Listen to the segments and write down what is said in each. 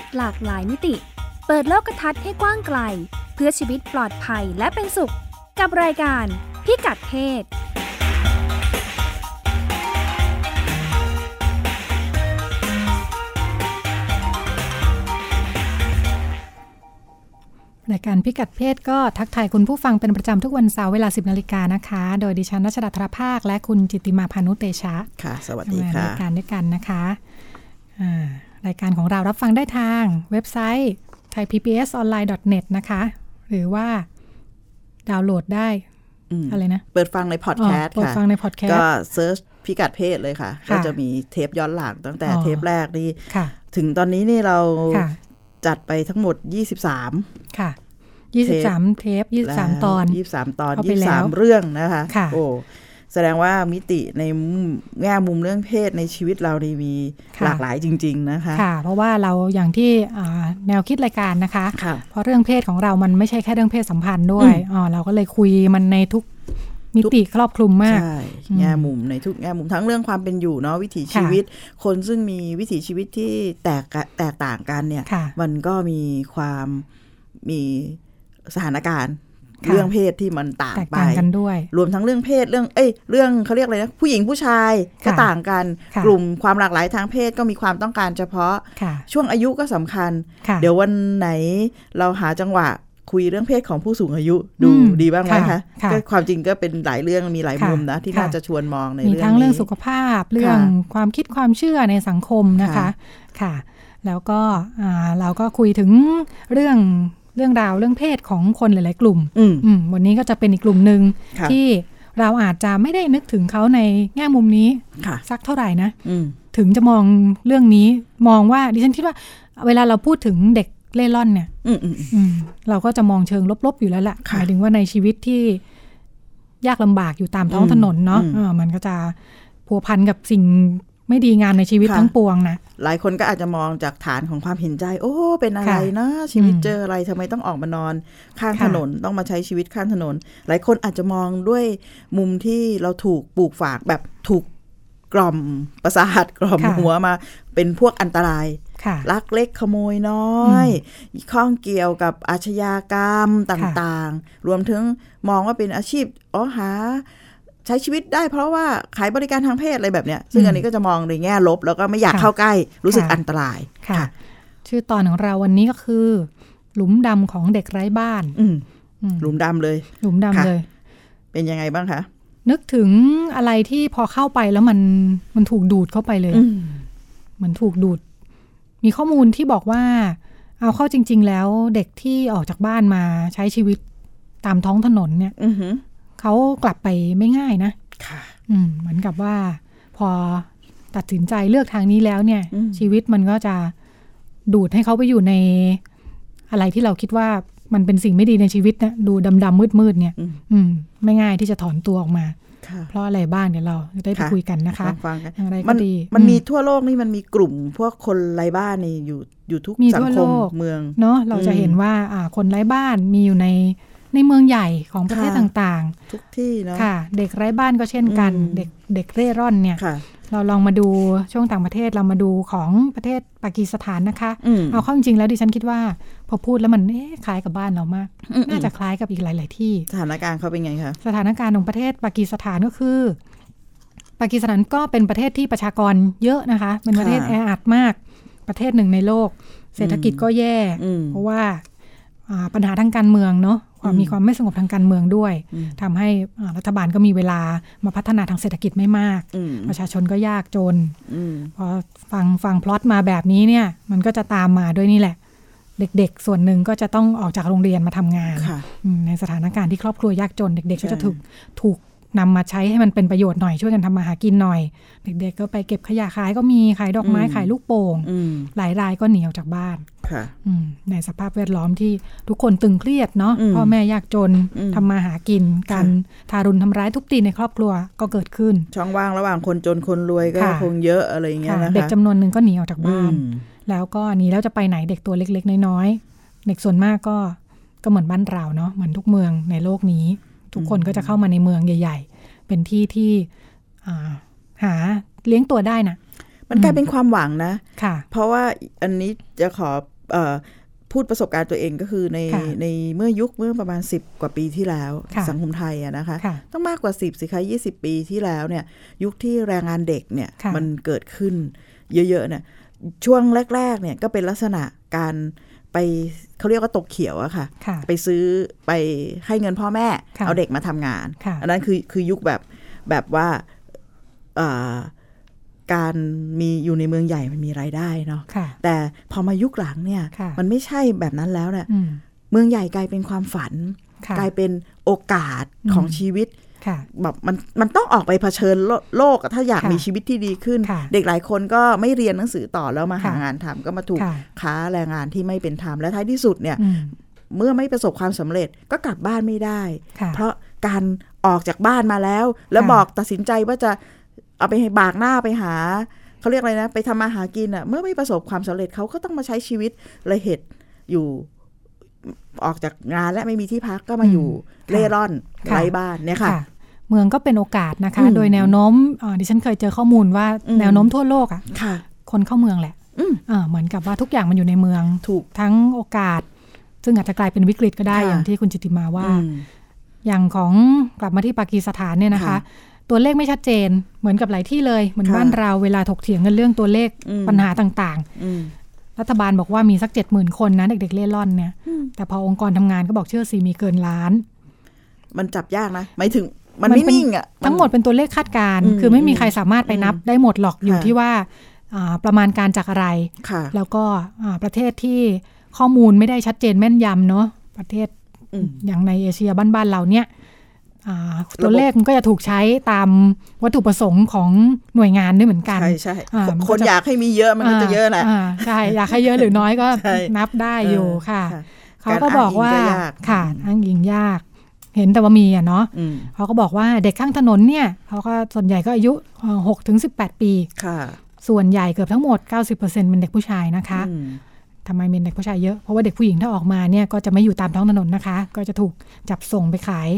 ศหลากหลายมิติ เปิดโลกทัศน์ให้กว้างไกล เพื่อชีวิตปลอดภัยและเป็นสุข กับรายการพิกัดเพศรายการพิกัดเพศก็ทักทายคุณผู้ฟังเป็นประจำทุกวันเสาร์เวลา 10นาฬิกานะคะ โดยดิฉันรัชดาธรภาค และคุณจิตติมาพานุเตชะ ค่ะ สวัสดีทำงานค่ะรายการด้วยกันนะคะอ่า รายการของเรารับฟังได้ทางเว็บไซต์ thaipbsonline.net นะคะ หรือว่าดาวน์โหลดได้อืมอะไรนะ เปิดฟังในพอดแคสต์อ๋อเปิดค่ะฟังในพอดแคสต์ ก็ search พิกัดเพศเลยค่ะค่ะก็จะมีเทปย้อนหลังตั้งแต่อ๋อเทปแรกนี่ค่ะถึงตอนนี้นี่เราค่ะจัดไปทั้งหมด 23 ค่ะ 23 เทป 23 ตอน 23 ตอนเอาไปแล้ว23 เรื่องนะคะค่ะโอ้ แสดงว่ามิติในมุมแง่มุมเรื่องเพศในชีวิตเรานี่มีค่ะหลากหลายจริง ๆนะคะค่ะ เพราะว่าเราอย่างที่อ่าแนวคิดรายการนะคะค่ะเพราะเรื่องเพศของเรามันไม่ใช่แค่เรื่องเพศสัมพันธ์ด้วยอืมอ๋อเราก็เลยคุยมันในทุกมิติครอบคลุมมากใช่อืมแง่มุมในทุกแง่มุมทั้งเรื่องความเป็นอยู่เนาะวิถีชีวิต คนซึ่งมีวิถีชีวิตที่แตกกะแตกต่างกันเนี่ยค่ะมันก็มีความมีสถานการณ์ค่ะ เรื่องเพศที่มันต่างแตกไปต่างกันด้วย รวมทั้งเรื่องเพศเรื่องเอ้ยเรื่องเขาเรียกอะไรนะผู้หญิงผู้ชายก็ค่ะต่างกันค่ะกลุ่มความหลากหลายทางเพศก็มีความต้องการเฉพาะค่ะช่วงอายุก็สำคัญค่ะเดี๋ยววันไหนเราหาจังหวะคุยเรื่องเพศของผู้สูงอายุดูอืมดีบ้างไหมค่ะคะค่ะก็ความจริงก็เป็นหลายเรื่องมีหลายค่ะมุมนะที่ค่ะน่าจะชวนมองในมีเรื่องทั้งเรื่องนี้สุขภาพเรื่องความคิดความเชื่อในสังคมนะคะค่ะค่ะแล้วก็อ่าเราก็คุยถึงเรื่อง เรื่องราวเรื่องเพศของคนหลาย ๆ กลุ่มอืมอืมวันนี้ก็จะเป็นอีกกลุ่มหนึ่งค่ะที่เราอาจจะไม่ได้นึกถึงเขาในแง่มุมนี้ค่ะสักเท่าไหร่นะอืมถึงจะมองเรื่องนี้มองว่าดิฉันคิดว่า เวลาเราพูดถึงเด็กเล่ร่อนเนี่ยอืมอืมอืมเราก็จะมองเชิงลบ ๆ อยู่แล้วแหละหค่ะมายถึงว่าในชีวิตที่ยากลำบากอยู่ตามท้องอืมถนนเนาะอืมเออมันก็จะพัวพันกับสิ่ง ไม่ดีงามในชีวิตค่ะทั้งปวงนะหลายคนก็อาจจะมองจากฐานของความเห็นใจ โอ้ เป็นอะไรค่ะนะ ชีวิตอืมเจออะไรทำไมต้องออกมานอน ข้างค่ะถนนต้องมาใช้ชีวิตข้างถนน หลายคนอาจจะมองด้วยมุมที่เราถูกปลูกฝากแบบถูกกล่อมประสาทกล่อมค่ะหัวมา เป็นพวกอันตรายค่ะลักเล็กขโมยน้อยข้องเกี่ยวกับอาชญากรรมต่างๆ รวมถึงมองว่าเป็นอาชีพอ๋อหา ใช้ชีวิตได้เพราะว่าขายบริการทางเพศอะไรแบบเนี้ย ซึ่งอืมอันนี้ก็จะมองในแง่ลบ แล้วก็ไม่อยากค่ะเข้าใกล้รู้สึกค่ะอันตรายค่ะ ชื่อตอนของเราวันนี้ก็คือ หลุมดำของเด็กไร้บ้าน อืมอืมหลุมดำเลย หลุมดำค่ะเลย เป็นยังไงบ้างคะนึกถึงอะไรที่พอเข้าไปแล้วมันมันถูกดูดเข้าไปเลยอืมเหมือนถูกดูด มีข้อมูลที่บอกว่า เอาเข้าจริง ๆ แล้วเด็กที่ออกจากบ้านมาใช้ชีวิตตามท้องถนนเนี่ยอือหือ เขากลับไปไม่ง่ายนะค่ะ อืมเหมือนกับว่า พอตัดสินใจเลือกทางนี้แล้วเนี่ยอืมชีวิตมันก็จะดูดให้เขาไปอยู่ในอะไรที่เราคิดว่ามันเป็นสิ่งไม่ดีในชีวิตนะดูดำๆมืดๆเนี่ยอืมอืม ไม่ง่ายที่จะถอนตัวออกมาค่ะเพราะอะไรบ้างเดี๋ยวเราจะได้ไปค่ะคุยกันนะคะฟังฟังกันอย่างไรมัก็นดีมันมีอืทั่วโลกนี่มันมีกลุ่ม พวกคนไร้บ้านนี่อยู่อยู่ทุกมีสัทั่วคโลมกเมือง เนาะเราจะอืมเห็นว่าอ่าคนไร้บ้านมีอยู่ใน ในเมืองใหญ่ของประเทศค่ะต่างทุกที่เนาะๆค่ะ เด็กไร้บ้านก็เช่นกันอืมเด็กเด็กเร่ร่อนเนี่ยค่ะเราลองมาดูช่วงต่างประเทศเรามาดูของประเทศปากีสถานนะคะอืมเอาเข้าจริงๆแล้วดิฉันคิดว่า พอพูดแล้วมันเอ๊ะคล้ายกับบ้านเรามากอืมน่าจะคล้ายกับอีกหลาย ๆ ที่สถานการณ์เขาเป็นไงคะสถานการณ์ของประเทศปากีสถานก็คือ ปากีสถานก็เป็นประเทศที่ประชากรเยอะนะคะ เป็นประเทศค่ะแออัดมาก ประเทศหนึ่งในโลก เศรษฐกิจก็แย่อืมเพราะว่าอ่าปัญหาทางการเมืองเนาะ ความอืมมีความไม่สงบทางการเมืองด้วยอืมทำให้อ่ารัฐบาลก็มีเวลามาพัฒนาทางเศรษฐกิจไม่มากอืมประชาชนก็ยากจนอืมพอฟังฟังพล็อตมาแบบนี้เนี่ย มันก็จะตามมาด้วยนี่แหละ เด็กๆ ส่วนหนึ่งก็จะต้องออกจากโรงเรียนมาทำงานค่ะอืมในสถานการณ์ที่ครอบครัวยากจนเด็ก ๆ ก็ใช่จะถูกถูก นำมาใช้ให้มันเป็นประโยชน์หน่อยช่วยกันทำมาหากินหน่อย เด็กๆก็ไปเก็บขยะขายก็มีขายดอกไม้ขายลูกโป่งอืมหลายรายก็หนีออกจากบ้านค่ะอืมในสภาพแวดล้อมที่ทุกคนตึงเครียดเนาะอืมพ่อแม่ยากจนอืมทำมาหากินการค่ทารุณทำร้ายทุบตีในครอบครัวก็เกิดขึ้น ช่องว่างระหว่างคนจนคนรวยก็ค่ะคงเยอะอะไรอย่างเงี้ยค่ะนะคะเด็กจำนวนหนึ่งก็หนีออกจากบ้านอืมแล้วก็หนีแล้วจะไปไหนเด็กตัวเล็ก ๆ น้อยๆเด็กส่วนมากก็ก็เหมือนบ้านเราเนาะเหมือนทุกเมืองในโลกนี้ ทุกคนก็จะเข้ามาในเมืองใหญ่ ๆ เป็นที่ที่อ่าหาเลี้ยงตัวได้นะมันกลายเป็นความหวังนะค่ะ เพราะว่าอันนี้จะขอเออพูดประสบการณ์ตัวเองก็คือในค่ะในเมื่อยุคเมื่อประมาณ 10 กว่าปีที่แล้วค่ะสังคมไทยอะนะคะค่ะต้องมากกว่า 10 สิคะ20 ปีที่แล้วเนี่ย ยุคที่แรงงานเด็กเนี่ยค่ะมันเกิดขึ้นเยอะๆเนี่ยช่วงแรก ๆ เนี่ยก็เป็นลักษณะการ ไปเขาเรียกว่าตกเขียวอะค่ะค่ะไปซื้อไปให้เงินพ่อแม่ค่ะเอาเด็กมาทำงานค่ะอันนั้นคือคือยุคแบบแบบว่าเอ่อการมีอยู่ในเมืองใหญ่มันมีรายได้เนาะค่ะแต่พอมายุคหลังเนี่ยค่ะมันไม่ใช่แบบนั้นแล้วเนี่ยอืมเมืองใหญ่กลายเป็นความฝันค่ะกลายเป็นโอกาสของอืมชีวิตค่ะ แบบมันมันต้องออกไปเผชิญโลโลกอะถ้าอยากค่ะมีชีวิตที่ดีขึ้นค่ะเด็กหลายคนก็ไม่เรียนหนังสือต่อแล้วมาหาค่ะงานทำก็มาถูกค่ะค้าแรงงานที่ไม่เป็นธรรมและท้ายที่สุดเนี่ยอืมเมื่อไม่ประสบความสำเร็จก็กลับบ้านไม่ได้ค่ะเพราะการออกจากบ้านมาแล้ว แล้วค่ะบอกตัดสินใจว่าจะเอาไปให้บากหน้าไปหาเขาเรียกอะไรนะ ไปทำมาหากินอะ่ะ เมื่อไม่ประสบความสำเร็จเขาก็ต้องมาใช้ชีวิตระเหตุอยู่ออกจากงานและไม่มีที่พักก็มาอยู่ค่ะเล่ร่อนค่ะไร้บ้านเนี่ยค่ะค่ะ เมืองก็เป็นโอกาสนะคะอืมโดยแนวโน้มเอ่อดิฉันเคยเจอข้อมูลว่าอืมแนวโน้มทั่วโลกอะค่ะคนเข้าเมืองแหละอืมเอ่อเหมือนกับว่าทุกอย่างมันอยู่ในเมืองถูกทั้งโอกาส ซึ่งอาจจะกลายเป็นวิกฤตก็ได้ค่ะอย่างที่คุณจิตติมาว่าอืมอย่างของกลับมาที่ปากีสถานเนี่ยนะคะค่ะตัวเลขไม่ชัดเจนเหมือนกับหลายที่เลยเหมือนค่ะบ้านเราเวลาถกเถียงกันเรื่องตัวเลขอืมปัญหาต่างอืมๆรัฐบาลบอกว่ามีสักเจ็ดหมื่นคนนะเด็กๆเล่ร่อนเนี่ยอืมแต่พอองค์กรทำงานก็บอกเชื่อสิมีเกินล้าน มันจับยากนะหมายถึง มันมันไม่เป็นนิ่งอะนทั้งหมดเป็นตัวเลขคาดการณ์อืมคือไม่มีใครสามารถไปนับอืมได้หมดหรอกอยู่ค่ะที่ว่าอ่าประมาณการจากอะไรค่ะแล้วก็อ่าประเทศที่ข้อมูลไม่ได้ชัดเจนแม่นยำเนาะประเทศอืมอย่างในเอเชียบ้านๆเราเนี่ยอ่าตัวระบบเลขมันก็จะถูกใช้ตามวัตถุประสงค์ของหน่วยงานด้วยเหมือนกัน ใช่ใช่อ่ามันก็คนจะอยากให้มีเยอะมันก็จะเยอะแหละาใช่อยากให้เยอะหรือน้อยก็ใช่นับได้อยู่ค่ะค่ะ เขาก็บอกว่าการอ้างอิงก็ยากค่ะอ้างอิงยาก เห็นแต่ว่ามีอะเนาะอืมเขาก็บอกว่าเด็กข้างถนนเนี่ยเขาก็ส่วนใหญ่ก็อายุหกถึงสิปีค่ะ ส่วนใหญ่เกือบทั้งหมด 90%เป็นเด็กผู้ชายนะคะอืมทำไมเป็นเด็กผู้ชายเยอะเพราะว่าเด็กผู้หญิงถ้าออกมาเนี่ยก็จะไม่อยู่ตามท้องถนนนะคะ ก็จะถูกจับส่งไปขาย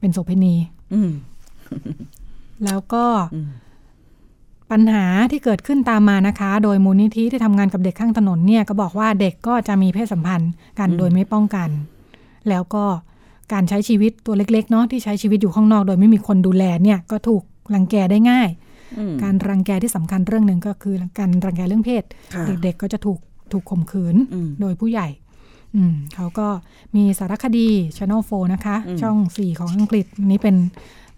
เป็นโสเภณีอืมแล้วก็อืมปัญหาที่เกิดขึ้นตามมานะคะ โดยมูลนิธิที่ทำงานกับเด็กข้างถนนเนี่ยก็บอกว่าเด็กก็จะมีเพศสัมพันธ์กันโดยไม่ป้องกัน แล้วก็ การใช้ชีวิตตัวเล็กๆเนาะที่ใช้ชีวิตอยู่ข้างนอกโดยไม่มีคนดูแลเนี่ยก็ถูกรังแกได้ง่ายอืมการรังแกที่สำคัญเรื่องหนึ่งก็คือการรังแกเรื่องเพศค่ะเด็กๆก็จะถูกถูกข่มขืนอืมโดยผู้ใหญ่อืมเขาก็มีสารคดี Channel 4 นะคะอืมช่อง 4 ของอังกฤษอันนี้เป็น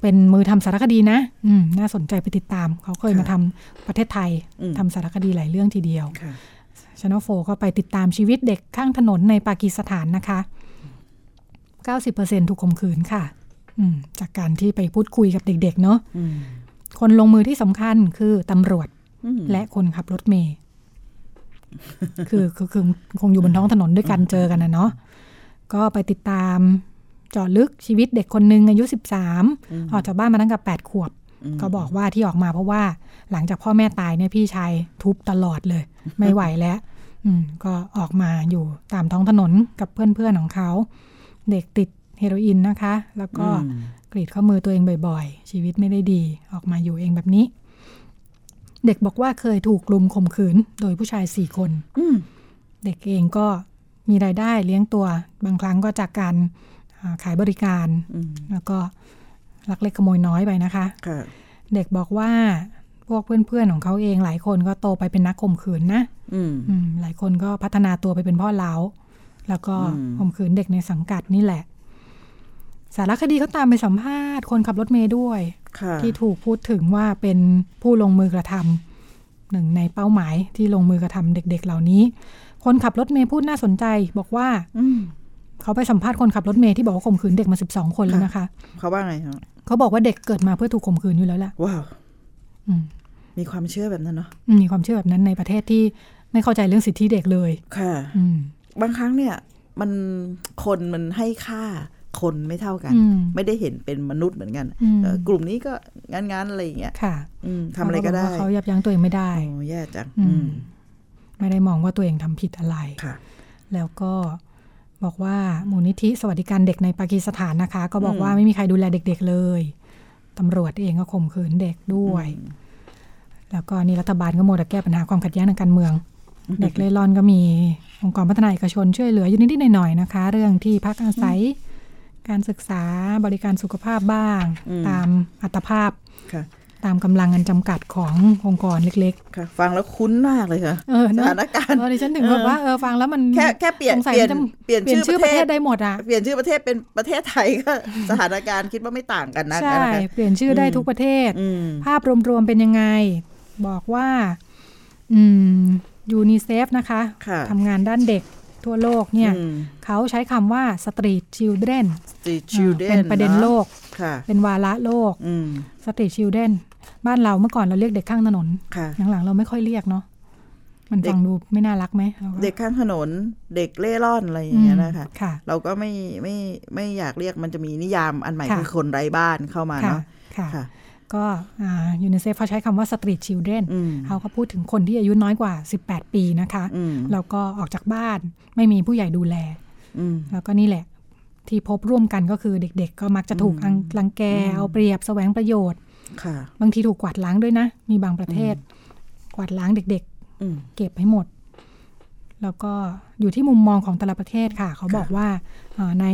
เป็นมือทำสารคดีนะอืมน่าสนใจไปติดตาม เขาเคยมาทำประเทศไทยอืมทำสารคดีหลายเรื่องทีเดียวค่ะ Channel 4 ก็ไปติดตามชีวิตเด็กข้างถนนในปากีสถานนะคะ 90%ถูกข่มขืนค่ะอืมจากการที่ไปพูดคุยกับเด็กๆ เนาะอืมคนลงมือที่สำคัญคือตำรวจอืมและคนขับรถเมย์คือคือคือคงอยู่บนท้องถนนด้วยกันเจอกันนะเนาะก็ไปติดตามเจาะลึกชีวิตเด็กคนหนึ่งอายุ 13 ออกจากบ้านมาตั้งแต่8ขวบมก็บอกว่าที่ออกมาเพราะว่าหลังจากพ่อแม่ตายเนี่ยพี่ชายทุบตลอดเลย ไม่ไหวแล้วอืมก็ออกมาอยู่ตามท้องถนนกับเพื่อนๆของเขา เด็กติดเฮโรอีนนะคะ แล้วก็อืมกรีดข้อมือตัวเองบ่อยๆ ชีวิตไม่ได้ดีออกมาอยู่เองแบบนี้ เด็กบอกว่าเคยถูกลุมข่มขืนโดยผู้ชายสี่คนอืมเด็กเองก็มีรายได้เลี้ยงตัว บางครั้งก็จากการอ่าขายบริการอืมแล้วก็ลักเล็กขโมยน้อยไปนะคะค่ะเด็กบอกว่าพวกเพื่อนๆของเขาเองหลายคนก็โตไปเป็นนักข่มขืนนะอืมอืมหลายคนก็พัฒนาตัวไปเป็นพ่อเล้า แล้วก็อืมข่มขืนเด็กในสังกัดนี่แหละ สารคดีเขาตามไปสัมภาษณ์คนขับรถเมย์ด้วยค่ะที่ถูกพูดถึงว่าเป็นผู้ลงมือกระทำหนึ่งในเป้าหมายที่ลงมือกระทำเด็ก ๆ เหล่านี้ คนขับรถเมย์พูดน่าสนใจ บอกว่าอืมเขาไปสัมภาษณ์คนขับรถเมย์ที่บอกว่าข่มขืนเด็กมาสิบสองคนแล้วนะคะเขาว่าไงครับเขาบอกว่าเด็กเกิดมาเพื่อถูกข่มขืนอยู่แล้วแหละว้าวอืมมีความเชื่อแบบนั้นเนาะมีความเชื่อแบบนั้นในประเทศที่ไม่เข้าใจเรื่องสิทธิเด็กเลย ค่ะ อืม บางครั้งเนี่ย มันคนมันให้ค่าคนไม่เท่ากันอืมไม่ได้เห็นเป็นมนุษย์เหมือนกันอืมเอ่อกลุ่มนี้ก็งานๆอะไรอย่างเงี้ยค่ะอืมทำอะไรก็ได้เขาบว่าเขายับยั้งตัวเองไม่ได้โอ้แย่จังอือืมมไม่ได้มองว่าตัวเองทำผิดอะไรค่ะ แล้วก็บอกว่ามูลนิธิสวัสดิการเด็กในปากีสถานนะคะ ก็บอกอืมว่าไม่มีใครดูแลเด็ก ๆ เลยตำรวจเองก็ข่มขืนเด็กด้วย แล้วก็นี่รัฐบาลก็โมดแต่แก้ปัญหาความขัดแย้งทางการเมือง เด็กเล่ร่อนก็มีองค์กรพัฒนาเอกชนช่วยเหลืออยู่นิดๆหน่อยๆนะคะ เรื่องที่พักอาศัย การศึกษาบริการสุขภาพบ้างอืมตามอัตภาพค่ะตามกำลังเงินจำกัดขององค์กรเล็กค่ะ ฟังแล้วคุ้นมากเลยค่ะๆเออสเนอะถานการณ์เออดิฉันถึงแบบว่าเออฟังแล้วมันแค่แค่เปลี่ยนสงสัเปลี่ยนมัจะเปลี่ยนเปลี่ยนชื่ชื่ออปประระเทเทศศได้หมดอะเปลี่ยนชื่อประเทศเป็นประเทศไทยก็สถานการณ์คิดว่าไม่ต่างกันนะใช่นะคะเปลี่ยนชื่อได้อืมทุกประเทศอืมภาพรวมๆเป็นยังไง บอกว่า อืม ยูนิเซฟนะคะค่ะทำงานด้านเด็กทั่วโลกเนี่ยอืมเขาใช้คำว่า street children Street Children เป็นประเด็นโลกค่ะเป็นวาระโลกอืม street children บ้านเราเมื่อก่อนเราเรียกเด็กข้างถนนค่ะหลังๆเราไม่ค่อยเรียกเนาะมันเด็กฟังดูไม่น่ารักไหมราเด็กข้างถนนเด็กเล่ร่อนอะไรอย่างเงี้ยนะคะค่ะเราก็ไม่ไม่ไม่อยากเรียกมันจะมีนิยามอันใหม่ค่ะคือคนไร้บ้านเข้ามาค่ะเนาะค่ะค่ะ ก็ยูนิเซฟเขาใช้คำว่า street children อืมเขาก็พูดถึงคนที่อายุน้อยกว่า 18 ปีนะคะอืมแล้วก็ออกจากบ้านไม่มีผู้ใหญ่ดูแลอืมแล้วก็นี่แหละ ที่พบร่วมกันก็คือเด็กๆ ก็มักจะถูกอืมรังแก เอาเปรียบแสวงประโยชน์ค่ะบางทีถูกกวาดล้างด้วยนะ มีบางประเทศ กวาดล้างเด็กอืมๆเก็บให้หมด แล้วก็อยู่ที่มุมมองของแต่ละประเทศค่ะ เขาบอกว่าเอ่อใน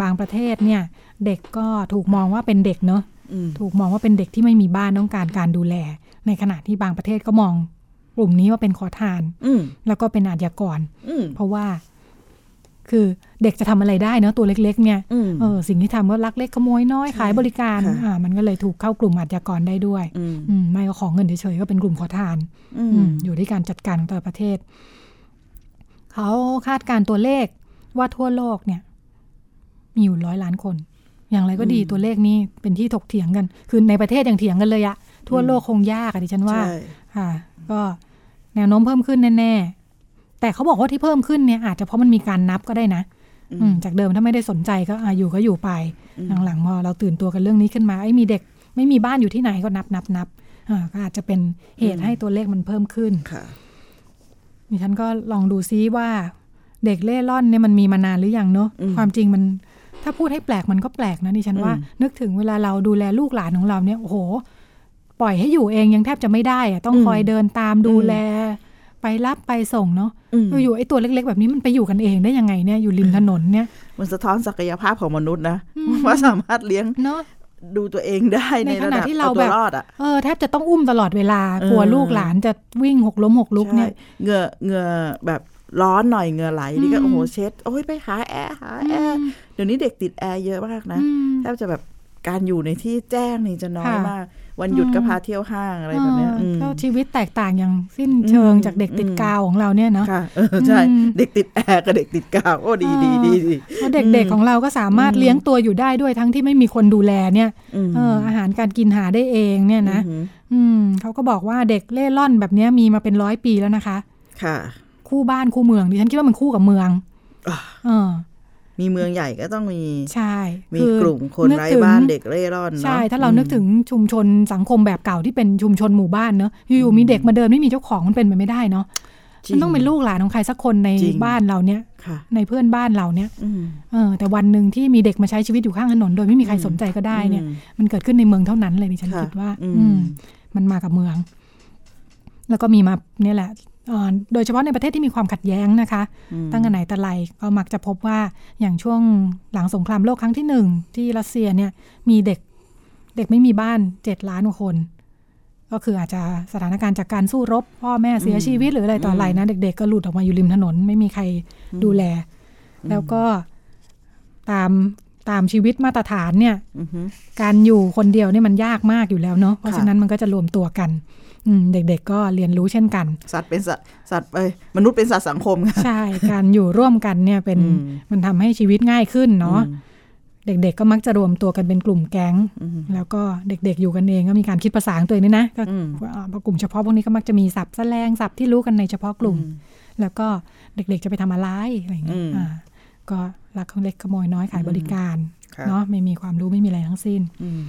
บางประเทศเนี่ย เด็กก็ถูกมองว่าเป็นเด็กเนอะอืม ถูกมองว่าเป็นเด็กที่ไม่มีบ้านต้องการการดูแล ในขณะที่บางประเทศก็มองกลุ่มนี้ว่าเป็นขอทานอืมแล้วก็เป็นอาชญากรอืมเพราะว่า คือเด็กจะทำอะไรได้เนอะตัวเล็ก ๆ เนี่ยอืมเออสิ่งที่ทำก็ลักเล็กขโมยน้อยขายบริการค่ะอ่ามันก็เลยถูกเข้ากลุ่มอาชญากรได้ด้วยอืมอืมไม่ก็ของเงินเฉยๆก็เป็นกลุ่มขอทาน อือืมมอยู่ที่การจัดการของแต่ละประเทศ เขาคาดการณ์ตัวเลขว่าทั่วโลกเนี่ย มีอยู่ร้อยล้านคน อย่างไรก็ดีตัวเลขนี้เป็นที่ถกเถียงกัน คือในประเทศยังเถียงกันเลยอะทั่วโลกคงยากอะดิฉันว่าใช่ค่ะ ก็แนวโน้มเพิ่มขึ้นแน่ๆแต่เขาบอกว่าที่เพิ่มขึ้นเนี่ยอาจจะเพราะมันมีการนับก็ได้นะอืมจากเดิมถ้าไม่ได้สนใจก็อะอยู่ก็อยู่ไปหลังๆพอเราตื่นตัวกันเรื่องนี้ขึ้นมาไอ้ยมีเด็ก ไม่มีบ้านอยู่ที่ไหนก็นับนับนับอ่าก็อาจจะเป็นเหตุให้ตัวเลขมันเพิ่มขึ้นค่ะดิฉันก็ลองดูซิว่าเด็กเล่ร่อนเนี่ยมันมีมานานหรือยังเนอะอืมความจริงมัน ถ้าพูดให้แปลกมันก็แปลกนะดิฉันว่าอืมนึกถึงเวลาเราดูแลลูกหลานของเราเนี่ยโอ้โห ปล่อยให้อยู่เองยังแทบจะไม่ได้อะต้องคอยเดินตามดูแล ไปรับไปส่งเนาะอืมอยู่ๆไอ้ตัวเล็ก ๆ แบบนี้มันไปอยู่กันเองได้ยังไงเนี่ยอยู่ริมถนนเนี่ย มันสะท้อนศักยภาพของมนุษย์นะอืมว่าสามารถเลี้ยงเนาะดูตัวเองได้ในในขระณะดับที่เราเอาตัแบวบรอดอะเออแทบจะต้องอุ้มตลอดเวลาเออกลัวลูกหลานจะวิ่งหกล้มหกลุกเนี่ยใช่เหงื่อเหงื่อแบบร้อนหน่อยเหงื่อไหลนี่ก็อืมโอ้โหเช็ด โอ้ยไปหาแอร์หาแอร์เดี๋ยวนี้เด็กติดแอร์เยอะมากนะอืมแทบจะแบบการอยู่ในที่แจ้งนี่จะน้อยค่ะมาก วันหยุดอืมก็พาเที่ยวห้างอะไรแบบเนี้ยเออมก็ชีวิตแตกต่างอย่างสิ้นเชิงอืมจากเด็กติดอืมกาวของเราเนี่ยเนาะค่ะเออใช่อืมเด็กติดแอร์กับเด็กติดกาวโอ้ดีเออดีดีดีเพราะเด็กๆของเราก็สามารถอืมเลี้ยงตัวอยู่ได้ด้วยทั้งที่ไม่มีคนดูแลเนี่ยมเอออาหารการกินหาได้เองเนี่ยนะอืมอืมเขาก็บอกว่าเด็กเล่ร่อนแบบเนี้ยมีมาเป็นร้อยปีแล้วนะคะ ค่ะ คู่บ้านคู่เมืองดิฉันคิดว่ามันคู่กับเมืองอะเออ มีเมืองใหญ่ก็ต้องมีใช่ มีคือกลุ่มคนนึกไร้ถึงบ้านเด็กเร่ร่อนเนอะใช่ ถ้าเราอืมนึกถึงชุมชนสังคมแบบเก่าที่เป็นชุมชนหมู่บ้านเนอะอยู่ๆมีเด็กมาเดินไม่มีเจ้าของมันเป็นไปไม่ได้เนาะจริมันต้องเป็นลูกหลานของใครสักคนในจริงบ้านเราเนี่ยค่ะในเพื่อนบ้านเราเนี่ยอืมเออ แต่วันหนึ่งที่มีเด็กมาใช้ชีวิตอยู่ข้างถนน โดยไม่มีใครสนใจก็ได้เนี่ยอืมมันเกิดขึ้นในเมืองเท่านั้นเลยดิฉันค่ะคิดว่า อืมอืมมันมากับเมือง แล้วก็มีมาเนี่ยแหละเอ่อ โดยเฉพาะในประเทศที่มีความขัดแย้งนะคะอืมตั้งแต่ไหนแต่ไรก็มักจะพบว่าอย่างช่วงหลังสงครามโลกครั้งที่หนึ่งที่รัสเซียเนี่ยมีเด็กเด็กไม่มีบ้านเจ็ดล้านกว่าคน ก็คืออาจจะสถานการณ์จากการสู้รบ พ่อแม่เสียชีวิตหรืออะไรต่ออะไรนะ เด็ก ๆ ก็หลุดออกมาอยู่ริมถนน ไม่มีใครดูแล แล้วก็ตามตามชีวิตมาตรฐานเนี่ยอือฮึการอยู่คนเดียวเนี่ยมันยากมากอยู่แล้วเนาะเพราะฉะนั้นมันก็จะรวมตัวกันอืม เด็กๆ ก็เรียนรู้เช่นกัน สัตว์เป็นสัตว์สัตว์เอ้ยมนุษย์เป็นสัตว์สังคมค่ะใช่ การอยู่ร่วมกันเนี่ยเป็นอืมมันทำให้ชีวิตง่ายขึ้นเนาะอืมเด็กๆ ก็มักจะรวมตัวกันเป็นกลุ่มแก๊งอืมแล้วก็เด็กๆ อยู่กันเองก็มีการคิดภาษาของตัวเองด้วยนะก็อืมอ่าพอกลุ่มเฉพาะพวกนี้ก็มักจะมีศัพท์แสลงศัพท์ที่รู้กันในเฉพาะกลุ่มอืมแล้วก็เด็กๆ จะไปทำอะไรอะไรอย่างเงี้ยอืมอ่าก็ลักของเล็กขโมยน้อยขายบริการครับเนาะไม่มีความรู้ไม่มีอะไรทั้งสิ้นอืม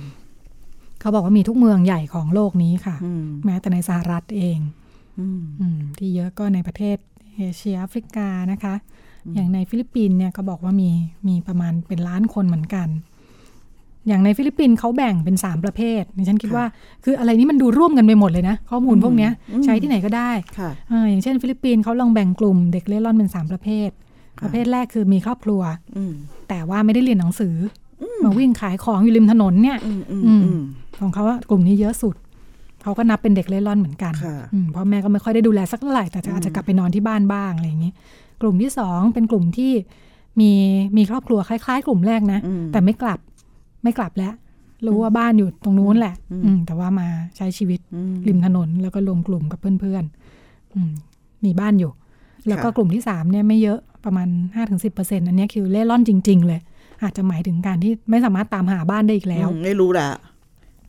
เขาบอกว่ามีทุกเมืองใหญ่ของโลกนี้ค่ะอืมแม้แต่ในสหรัฐเองอืมอืมที่เยอะก็ในประเทศเอเชียแอฟริกานะคะ อย่างในฟิลิปปินส์เนี่ยก็บอกว่ามีมีประมาณเป็นล้านคนเหมือนกัน อย่างในฟิลิปปินส์เขาแบ่งเป็น 3 ประเภทดิฉันคิดค่ะว่าคืออะไรนี้มันดูร่วมกันไปหมดเลยนะ ข้อมูลพวกเนี้ยอืมใช้ที่ไหนก็ได้ค่ะเอออย่างเช่น ฟิลิปปินส์เขาลองแบ่งกลุ่มเด็กเร่ร่อนเป็น 3 ประเภทค่ะประเภทแรกคือมีครอบครัวอืมแต่ว่าไม่ได้เรียนหนังสืออมาวิ่งขายของอยู่ริมถนนเนี่ยอืมอืมอืมอืม ของเขาว่ากลุ่มนี้เยอะสุด เขาก็นับเป็นเด็กเร่ร่อนเหมือนกันค่ะอืมพ่อแม่ก็ไม่ค่อยได้ดูแลสักเท่าไหร่แต่จะอาจจะกลับไปนอนที่บ้านบ้างอะไรอย่างนี้กลุ่มที่สองเป็นกลุ่มที่มีมีครอบครัวคล้าย ๆ กลุ่มแรกนะอืมแต่ไม่กลับไม่กลับแล้ว รู้ว่าบ้านอยู่ตรงนู้นแหละ อืมอืมแต่ว่ามาใช้ชีวิตอืมริมถนนแล้วก็รวมกลุ่มกับเพื่อนๆอืมมีบ้านอยู่ แล้วก็ค่ะกลุ่มที่สามเนี่ยไม่เยอะประมาณห้าถึงสิบเปอร์เซ็นอันเนี้ยคือเล่ร่อนจริง ๆ เลย อาจจะหมายถึงการที่ไม่สามารถตามหาบ้านได้อีกแล้วอืมไม่รู้แหละ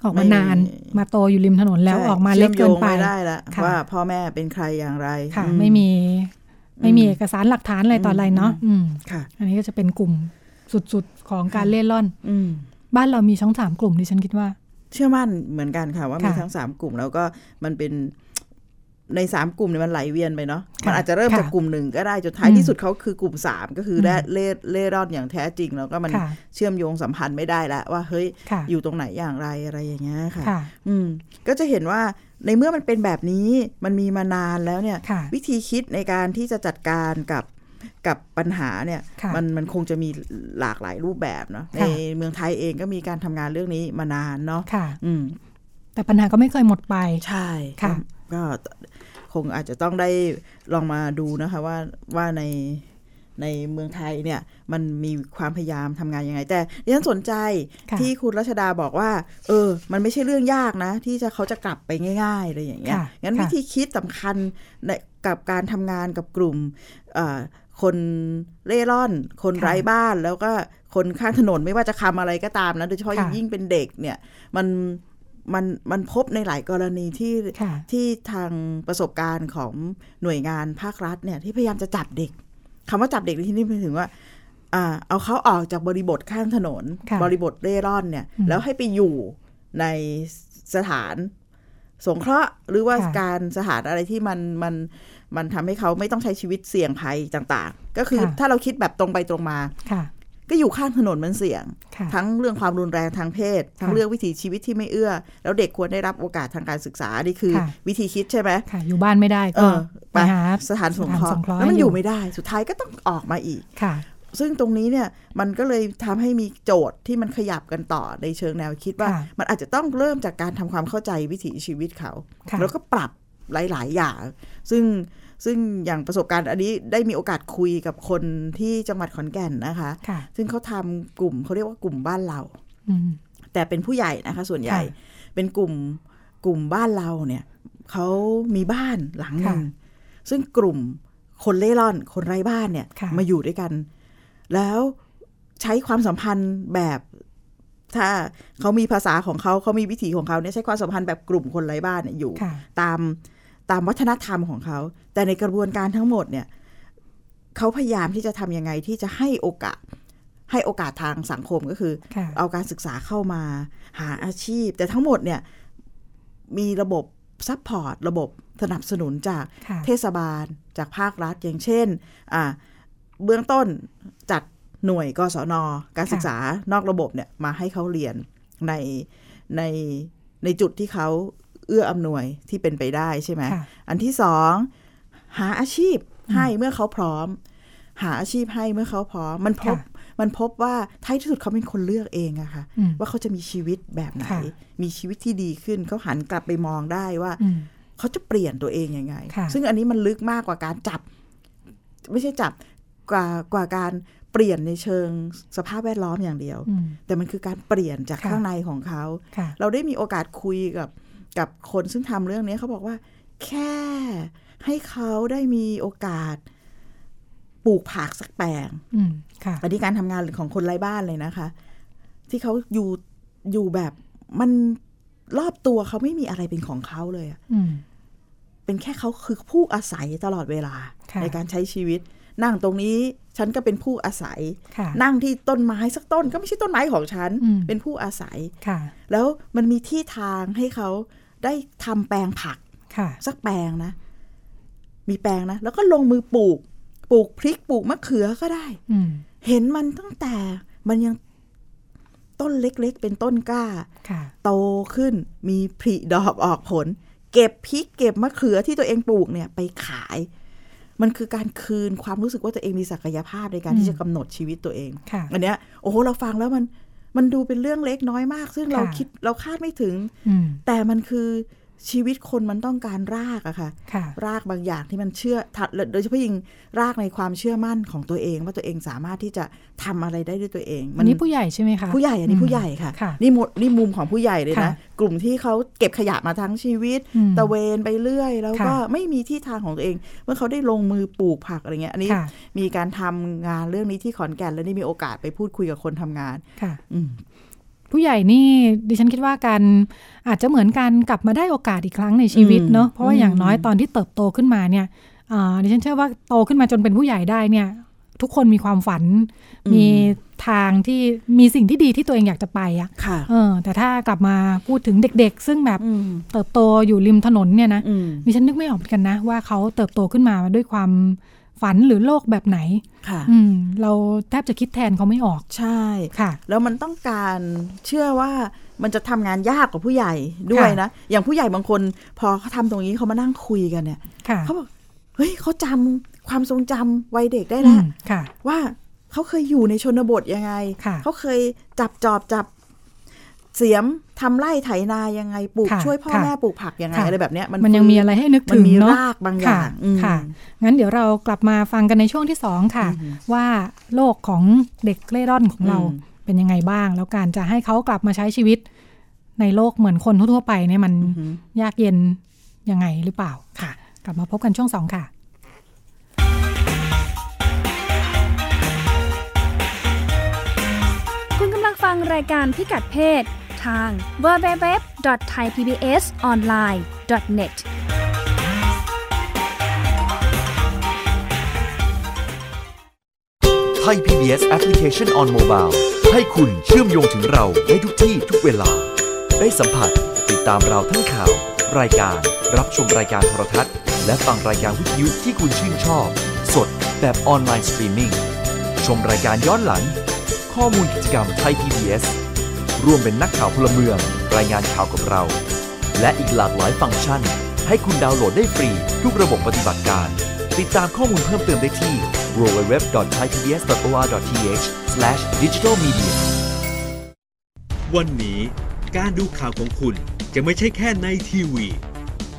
ออกมานานไม่มาโตอยู่ริมถนนแล้วใช่ออกมาเล็กเกินไปชื่อมโยงม่ได้ละค่ะว่าพ่อแม่เป็นใครอย่างไรค่ะอืไม่มีไม่มีอืมเอกสารหลักฐานอะไรต่ออะไรเนาะอืมค่ะ อันนี้ก็จะเป็นกลุ่มสุดๆของการเล่ร่อน อืมบ้านเรามีช่องสามกลุ่มที่ฉันคิดว่า เชื่อมั่นเหมือนกันค่ะว่ามีค่ะทั้งสามกลุ่มแล้วก็มันเป็น ในสามกลุ่มเนี่ยมันไหลเวียนไปเนาะค่ะมันอาจจะเริ่มค่ะจากกลุ่มหนึ่งก็ได้จนท้ายอืมที่สุดเขาคือกลุ่มสามก็คืออมเล่เล่เล่ร่อนอย่างแท้จริง แล้วก็มันค่ะเชื่อมโยงสัมพันธ์ไม่ได้แล้วว่าเฮ้ยค่ะอยู่ตรงไหนอย่างไรอะไรอย่างเงี้ยค่ะค่ะ อืมก็จะเห็นว่าในเมื่อมันเป็นแบบนี้มันมีมานานแล้วเนี่ยค่ะวิธีคิดในการที่จะจัดการกับกับปัญหาเนี่ยค่ะมันมันคงจะมีหลากหลายรูปแบบเนาะในค่ะเมืองไทยเองก็มีการทำงานเรื่องนี้มานานเนาะค่ะอืมแต่ปัญหาก็ไม่เคยหมดไปใช่ค่ะก็ก็ คงอาจจะต้องได้ลองมาดูนะคะว่าว่าในในเมืองไทยเนี่ยมันมีความพยายามทำงานยังไง แต่ดิฉันสนใจค่ะที่คุณรัชดาบอกว่า เออ มันไม่ใช่เรื่องยากนะ ที่จะเขาจะกลับไปง่ายๆอะไรอย่างเงี้ยค่ะงั้นค่ะวิธีคิดสำคัญในกับการทำงานกับกลุ่มเอ่อคนเร่ร่อน คนไร้บ้านแล้วก็คนข้างถนนไม่ว่าจะทำอะไรก็ตามนะโดยเฉพาะอย่างยิ่งเป็นเด็กเนี่ย มัน มันมันพบในหลายกรณีที่ค่ะที่ทางประสบการณ์ของหน่วยงานภาครัฐเนี่ยที่พยายามจะจับเด็กคำว่าจับเด็กในที่นี้หมายถึงว่าอ่าเอาเขาออกจากบริบทข้างถนนค่ะบริบทเร่ร่อนเนี่ยอืมแล้วให้ไปอยู่ในสถานสงเคราะห์หรือว่าค่ะการสถานอะไรที่มันมันมันทำให้เขาไม่ต้องใช้ชีวิตเสี่ยงภัยต่าง ๆ ก็คือค่ะถ้าเราคิดแบบตรงไปตรงมาค่ะ ก็อยู่ข้างถนนมันเสี่ยงค่ะทั้งเรื่องความรุนแรงทางเพศ ทั้งค่ะเรื่องวิถีชีวิตที่ไม่เอื้อ แล้วเด็กควรได้รับโอกาสทางการศึกษานี่คือค่ะวิธีคิดใช่ไหมค่ะอยู่บ้านไม่ได้เอก็อไปหาสถานสงเคราะสถานสงห์เคราะห์แล้วมันให้ออยู่ยู่ไม่ได้สุดท้ายก็ต้องออกมาอีกค่ะซึ่งตรงนี้เนี่ยมันก็เลยทำให้มีโจทย์ที่มันขยับกันต่อในเชิงแนวคิดว่าค่ะมันอาจจะต้องเริ่มจากการทำความเข้าใจวิถีชีวิตเขาค่ะแล้วก็ปรับหลาย ๆ อย่าง ซึ่ง ซึ่งอย่างประสบการณ์อันนี้ได้มีโอกาสคุยกับคนที่จังหวัดขอนแก่นนะคะค่ะซึ่งเขาทำกลุ่มเขาเรียกว่ากลุ่มบ้านเราอืมแต่เป็นผู้ใหญ่นะคะ ส่วนใหญ่ค่ะเป็นกลุ่มกลุ่มบ้านเราเนี่ยเขามีบ้านหลังหนึ่งค่ะซึ่งกลุ่มคนเล่ร่อน คนไร้บ้านเนี่ยค่ะมาอยู่ด้วยกัน แล้วใช้ความสัมพันธ์แบบ ถ้าเขามีภาษาของเขาเขามีวิถีของเขาเนี่ยใช้ความสัมพันธ์แบบกลุ่มคนไร้บ้านเนี่ยอยู่ค่ะตาม ตามวัฒนธรรมของเขา แต่ในกระบวนการทั้งหมดเนี่ยเขาพยายามที่จะทำยังไงที่จะให้โอกาส ให้โอกาสทางสังคมก็คือค่ะเอาการศึกษาเข้ามาหาอาชีพ แต่ทั้งหมดเนี่ยมีระบบ support ระบบสนับสนุนจากค่ะเทศบาลจากภาครัฐอย่างเช่นอ่าเบื้องต้นจัดหน่วยกศนการศึกษานอกระบบเนี่ยมาให้เขาเรียนในในในจุดที่เขา เอื้ออำนวยที่เป็นไปได้ใช่ไหมค่ะอันที่สองหาอาชีพให้เมื่อเขาพร้อม หาอาชีพให้เมื่อเขาพร้อม มันพบค่ะมันพบว่าท้ายที่สุดเขาเป็นคนเลือกเองอะค่ะอืมว่าเขาจะมีชีวิตแบบไหนค่ะมีชีวิตที่ดีขึ้นเขาหันกลับไปมองได้ว่าอืมเขาจะเปลี่ยนตัวเองยังไงค่ะซึ่งอันนี้มันลึกมากกว่าการจับ ไม่ใช่จับกว่ากว่าการเปลี่ยนในเชิงสภาพแวดล้อมอย่างเดียวอืมแต่มันคือการเปลี่ยนจากค่ะข้างในของเขาค่ะเราได้มีโอกาสคุยกับ กับคนซึ่งทำเรื่องนี้เขาบอกว่า แค่ให้เขาได้มีโอกาสปลูกผักสักแปลงอืมค่ะอันนี้การทำงานของคนไร้บ้านเลยนะคะ ที่เขาอยู่อยู่แบบมันรอบตัวเขาไม่มีอะไรเป็นของเขาเลยอะอืมเป็นแค่เขาคือผู้อาศัยตลอดเวลาค่ะในการใช้ชีวิต นั่งตรงนี้ฉันก็เป็นผู้อาศัยค่ะนั่งที่ต้นไม้สักต้น ก็ไม่ใช่ต้นไม้ของฉันอืมเป็นผู้อาศัยค่ะแล้วมันมีที่ทางให้เขา ได้ทำแปลงผักค่ะสักแปลงนะ มีแปลงนะ แล้วก็ลงมือปลูก ปลูกพริกปลูกมะเขือก็ได้อืมเห็นมันตั้งแต่มันยังโต้นเล็กๆ เป็นต้นกล้าค่ะโตขึ้นมีผลิดอกออกผล เก็บพริกเก็บมะเขือที่ตัวเองปลูกเนี่ยไปขาย มันคือการคืนความรู้สึกว่าตัวเองมีศักยภาพในการอืมที่จะกำหนดชีวิตตัวเองค่ะอันเนี้ยโอ้โหเราฟังแล้วมัน มันดูเป็นเรื่องเล็กน้อยมาก ซึ่งเราค่ะคิดเราคาดไม่ถึงอืมแต่มันคือ ชีวิตคนมันต้องการรากอะค่ะค่ะ รากบางอย่างที่มันเชื่อถัดโดยเฉพาะยิ่งรากในความเชื่อมั่นของตัวเอง ว่าตัวเองสามารถที่จะทำอะไรได้ด้วยตัวเองอันนี้ผู้ใหญ่ใช่ไหมคะผู้ใหญ่อันนี้มผู้ใหญ่ค่ะค่ะ นี่มุนี่มุมของผู้ใหญ่เลยค่ะนะกลุ่มที่เขาเก็บขยะมาทั้งชีวิตอืมตะเวนไปเรื่อย แล้วก็ค่ะไม่มีที่ทางของตัวเอง เมื่อเขาได้ลงมือปลูกผักอะไรเงี้ยอันนี้ค่ะมีการทำงานเรื่องนี้ที่ขอนแก่นแล้วได้มีโอกาสไปพูดคุยกับคนทำงานค่ะอืม ผู้ใหญ่นี่ดิฉันคิดว่าการอาจจะเหมือนการกลับมาได้โอกาสอีกครั้งในชีวิตอืมเนาะเพราะว่าอืมอย่างน้อยตอนที่เติบโตขึ้นมาเนี่ยอ่าดิฉันเชื่อว่าโตขึ้นมาจนเป็นผู้ใหญ่ได้เนี่ย ทุกคนมีความฝัน มีทางที่มีสิ่งที่ดีที่ตัวเองอยากจะไปอะค่ะเออ แต่ถ้ากลับมาพูดถึงเด็ก ๆ ซึ่งแบบอืมเติบโตอยู่ริมถนนเนี่ยนะอืมดิฉันนึกไม่ออกเหมือนกันนะ ว่าเขาเติบโตขึ้นมาด้วยความ ฝันหรือโลกแบบไหนค่ะอืมเราแทบจะคิดแทนเขาไม่ออกใช่ค่ะ แล้วมันต้องการเชื่อว่ามันจะทำงานยากกว่าผู้ใหญ่ด้วยนะ อย่างผู้ใหญ่บางคน พอเขาทำตรงนี้เขามานั่งคุยกันเนี่ยค่ะเขาบอกเฮ้ยเขาจำความทรงจำวัยเด็กได้อืแล้วมค่ะว่าเขาเคยอยู่ในชนบทยังไงค่ะเขาเคยจับจอบจับ เสียมทำไร่ไถนายังไงปลูกค่ะช่วยพ่อค่ะแม่ปลูกผักยังไงค่ะอะไรแบบเนี้ยมันมันยังฟื้มีอะไรให้นึกมันถึงมีเนาะรากบางอย่างค่ะอืมค่ะ งั้นเดี๋ยวเรากลับมาฟังกันในช่วงที่สองค่ะอืมว่าโลกของเด็กเล่ร่อนของเราอืมเป็นยังไงบ้าง แล้วการจะให้เขากลับมาใช้ชีวิต ในโลกเหมือนคนทั่วๆไปเนี่ยมันอืมยากเย็นยังไงหรือเปล่าค่ะ กลับมาพบกันช่วงสองค่ะคุณกำลังฟังรายการพิกัดเพศ ทาง www.thaipbsonline.net Thai PBS Application on Mobile ให้คุณเชื่อมโยงถึงเราได้ทุกที่ทุกเวลา ได้สัมผัสติดตามเราทั้งข่าว รายการ รับชมรายการโทรทัศน์ และฟังรายการวิทยุที่คุณชื่นชอบ สดแบบออนไลน์สตรีมมิ่งชมรายการย้อนหลัง ข้อมูลกิจกรรมไทย PBS ร่วมเป็นนักข่าวพลเมือง รายงานข่าวกับเรา และอีกหลากหลายฟังก์ชัน ให้คุณดาวน์โหลดได้ฟรี ทุกระบบปฏิบัติการ ติดตามข้อมูลเพิ่มเติมได้ที่ www.thaipbs.or.th/digitalmedia วันนี้การดูข่าวของคุณจะไม่ใช่แค่ในทีวี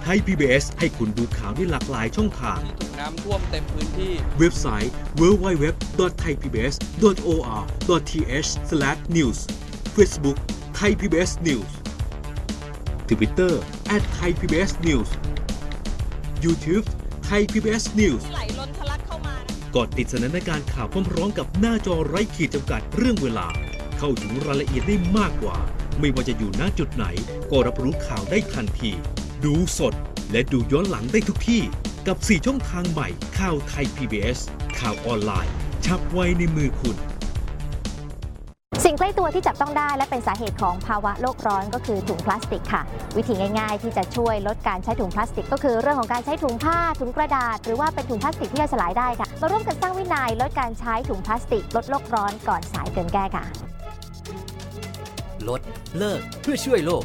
ไทย PBS ให้คุณดูข่าวได้หลากหลายช่องทาง ถูกน้ำท่วมเต็มพื้นที่ เว็บไซต์ www.thaipbs.or.th/news Facebook Thai PBS News Twitter @thaipbsnews YouTube Thai PBS News ไหลล้นทะลักเข้ามากดติดสนันในการข่าวพร้อมๆกับหน้าจอไร้ขีดจำกัดเรื่องเวลา เข้าถึงรายละเอียดได้มากกว่า ไม่ว่าจะอยู่ณจุดไหน ก็รับรู้ข่าวได้ทันที ดูสดและดูย้อนหลังได้ทุกที่ กับ 4 ช่องทางใหม่ข่าวไทย PBS ข่าวออนไลน์ ชับไว้ในมือคุณ สิ่งใกล้ตัวที่จับต้องได้และเป็นสาเหตุของภาวะโลกร้อนก็คือถุงพลาสติกค่ะ วิธีง่ายๆ ที่จะช่วยลดการใช้ถุงพลาสติก ก็คือเรื่องของการใช้ถุงผ้าถุงกระดาษ หรือว่าเป็นถุงพลาสติกที่ย่อยสลายได้ค่ะมาร่วมกันสร้างวินัยลดการใช้ถุงพลาสติก ลดโลกร้อนก่อนสายเกินแก้ค่ะ ลดเลิกเพื่อช่วยโลก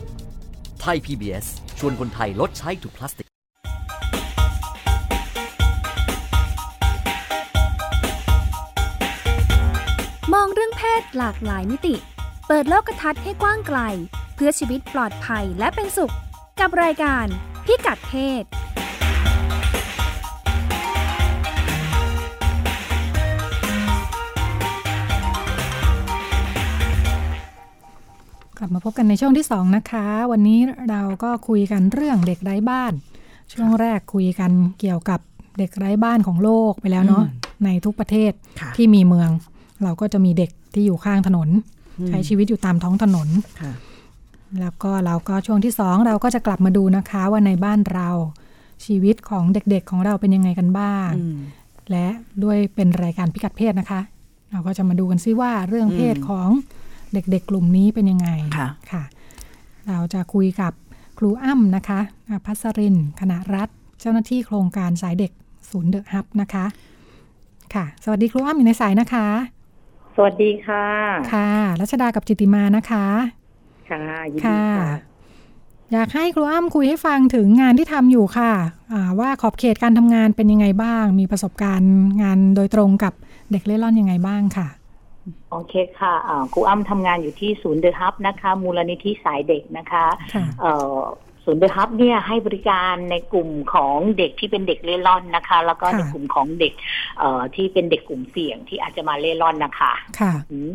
ไทย PBS ชวนคนไทยลดใช้ถุงพลาสติก เรื่องเพศหลากหลายมิติ เปิดโลกทัศน์ให้กว้างไกล เพื่อชีวิตปลอดภัยและเป็นสุข กับรายการพิกัดเพศกลับมาพบกันในช่วงที่สองนะคะ วันนี้เราก็คุยกันเรื่องเด็กไร้บ้าน ช่วงแรกคุยกันเกี่ยวกับเด็กไร้บ้านของโลกไปแล้วเนาะในทุกประเทศค่ะที่มีเมือง เราก็จะมีเด็ก ที่อยู่ข้างถนน ใช้ชีวิตอยู่ตามท้องถนนค่ะแล้วก็เราก็ช่วงที่สองเราก็จะกลับมาดูนะคะว่าในบ้านเราชีวิตของเด็กๆของเราเป็นยังไงกันบ้างอืมและด้วยเป็นรายการพิกัดเพศนะคะ เราก็จะมาดูกันซิว่าเรื่องเพศอืมของเด็กๆ กลุ่มนี้เป็นยังไงค่ะค่ะเราจะคุยกับครูอ้ำนะคะอ่าพัสรินคณะรัฐ เจ้าหน้าที่โครงการสายเด็กศูนย์เดอะฮับนะคะ ค่ะ สวัสดีครูอ้ำอยู่ในสายนะคะ สสวัสดีค่ะ ค่ะรัชดากับจิตติมานะคะ ค่ะยินดีค่ะค่ะอยากให้ครูอ้ำคุยให้ฟังถึงงานที่ทำอยู่ค่ะอ่าว่าขอบเขตการทำงานเป็นยังไงบ้าง มีประสบการณ์งานโดยตรงกับเด็กเล่ร่อนยังไงบ้างค่ะ โอเคค่ะอ่าครูอ้ำทำงานอยู่ที่ศูนย์เดอะฮับนะคะ มูลนิธิสายเด็กนะคะค่ะเอ่อ ศูนย์ The Hub เนี่ยให้บริการในกลุ่มของเด็กที่เป็นเด็กเร่ร่อนนะคะ แล้วก็ค่ะในกลุ่มของเด็กเอ่อที่เป็นเด็กกลุ่มเสี่ยงที่อาจจะมาเร่ร่อนนะคะค่ะอืม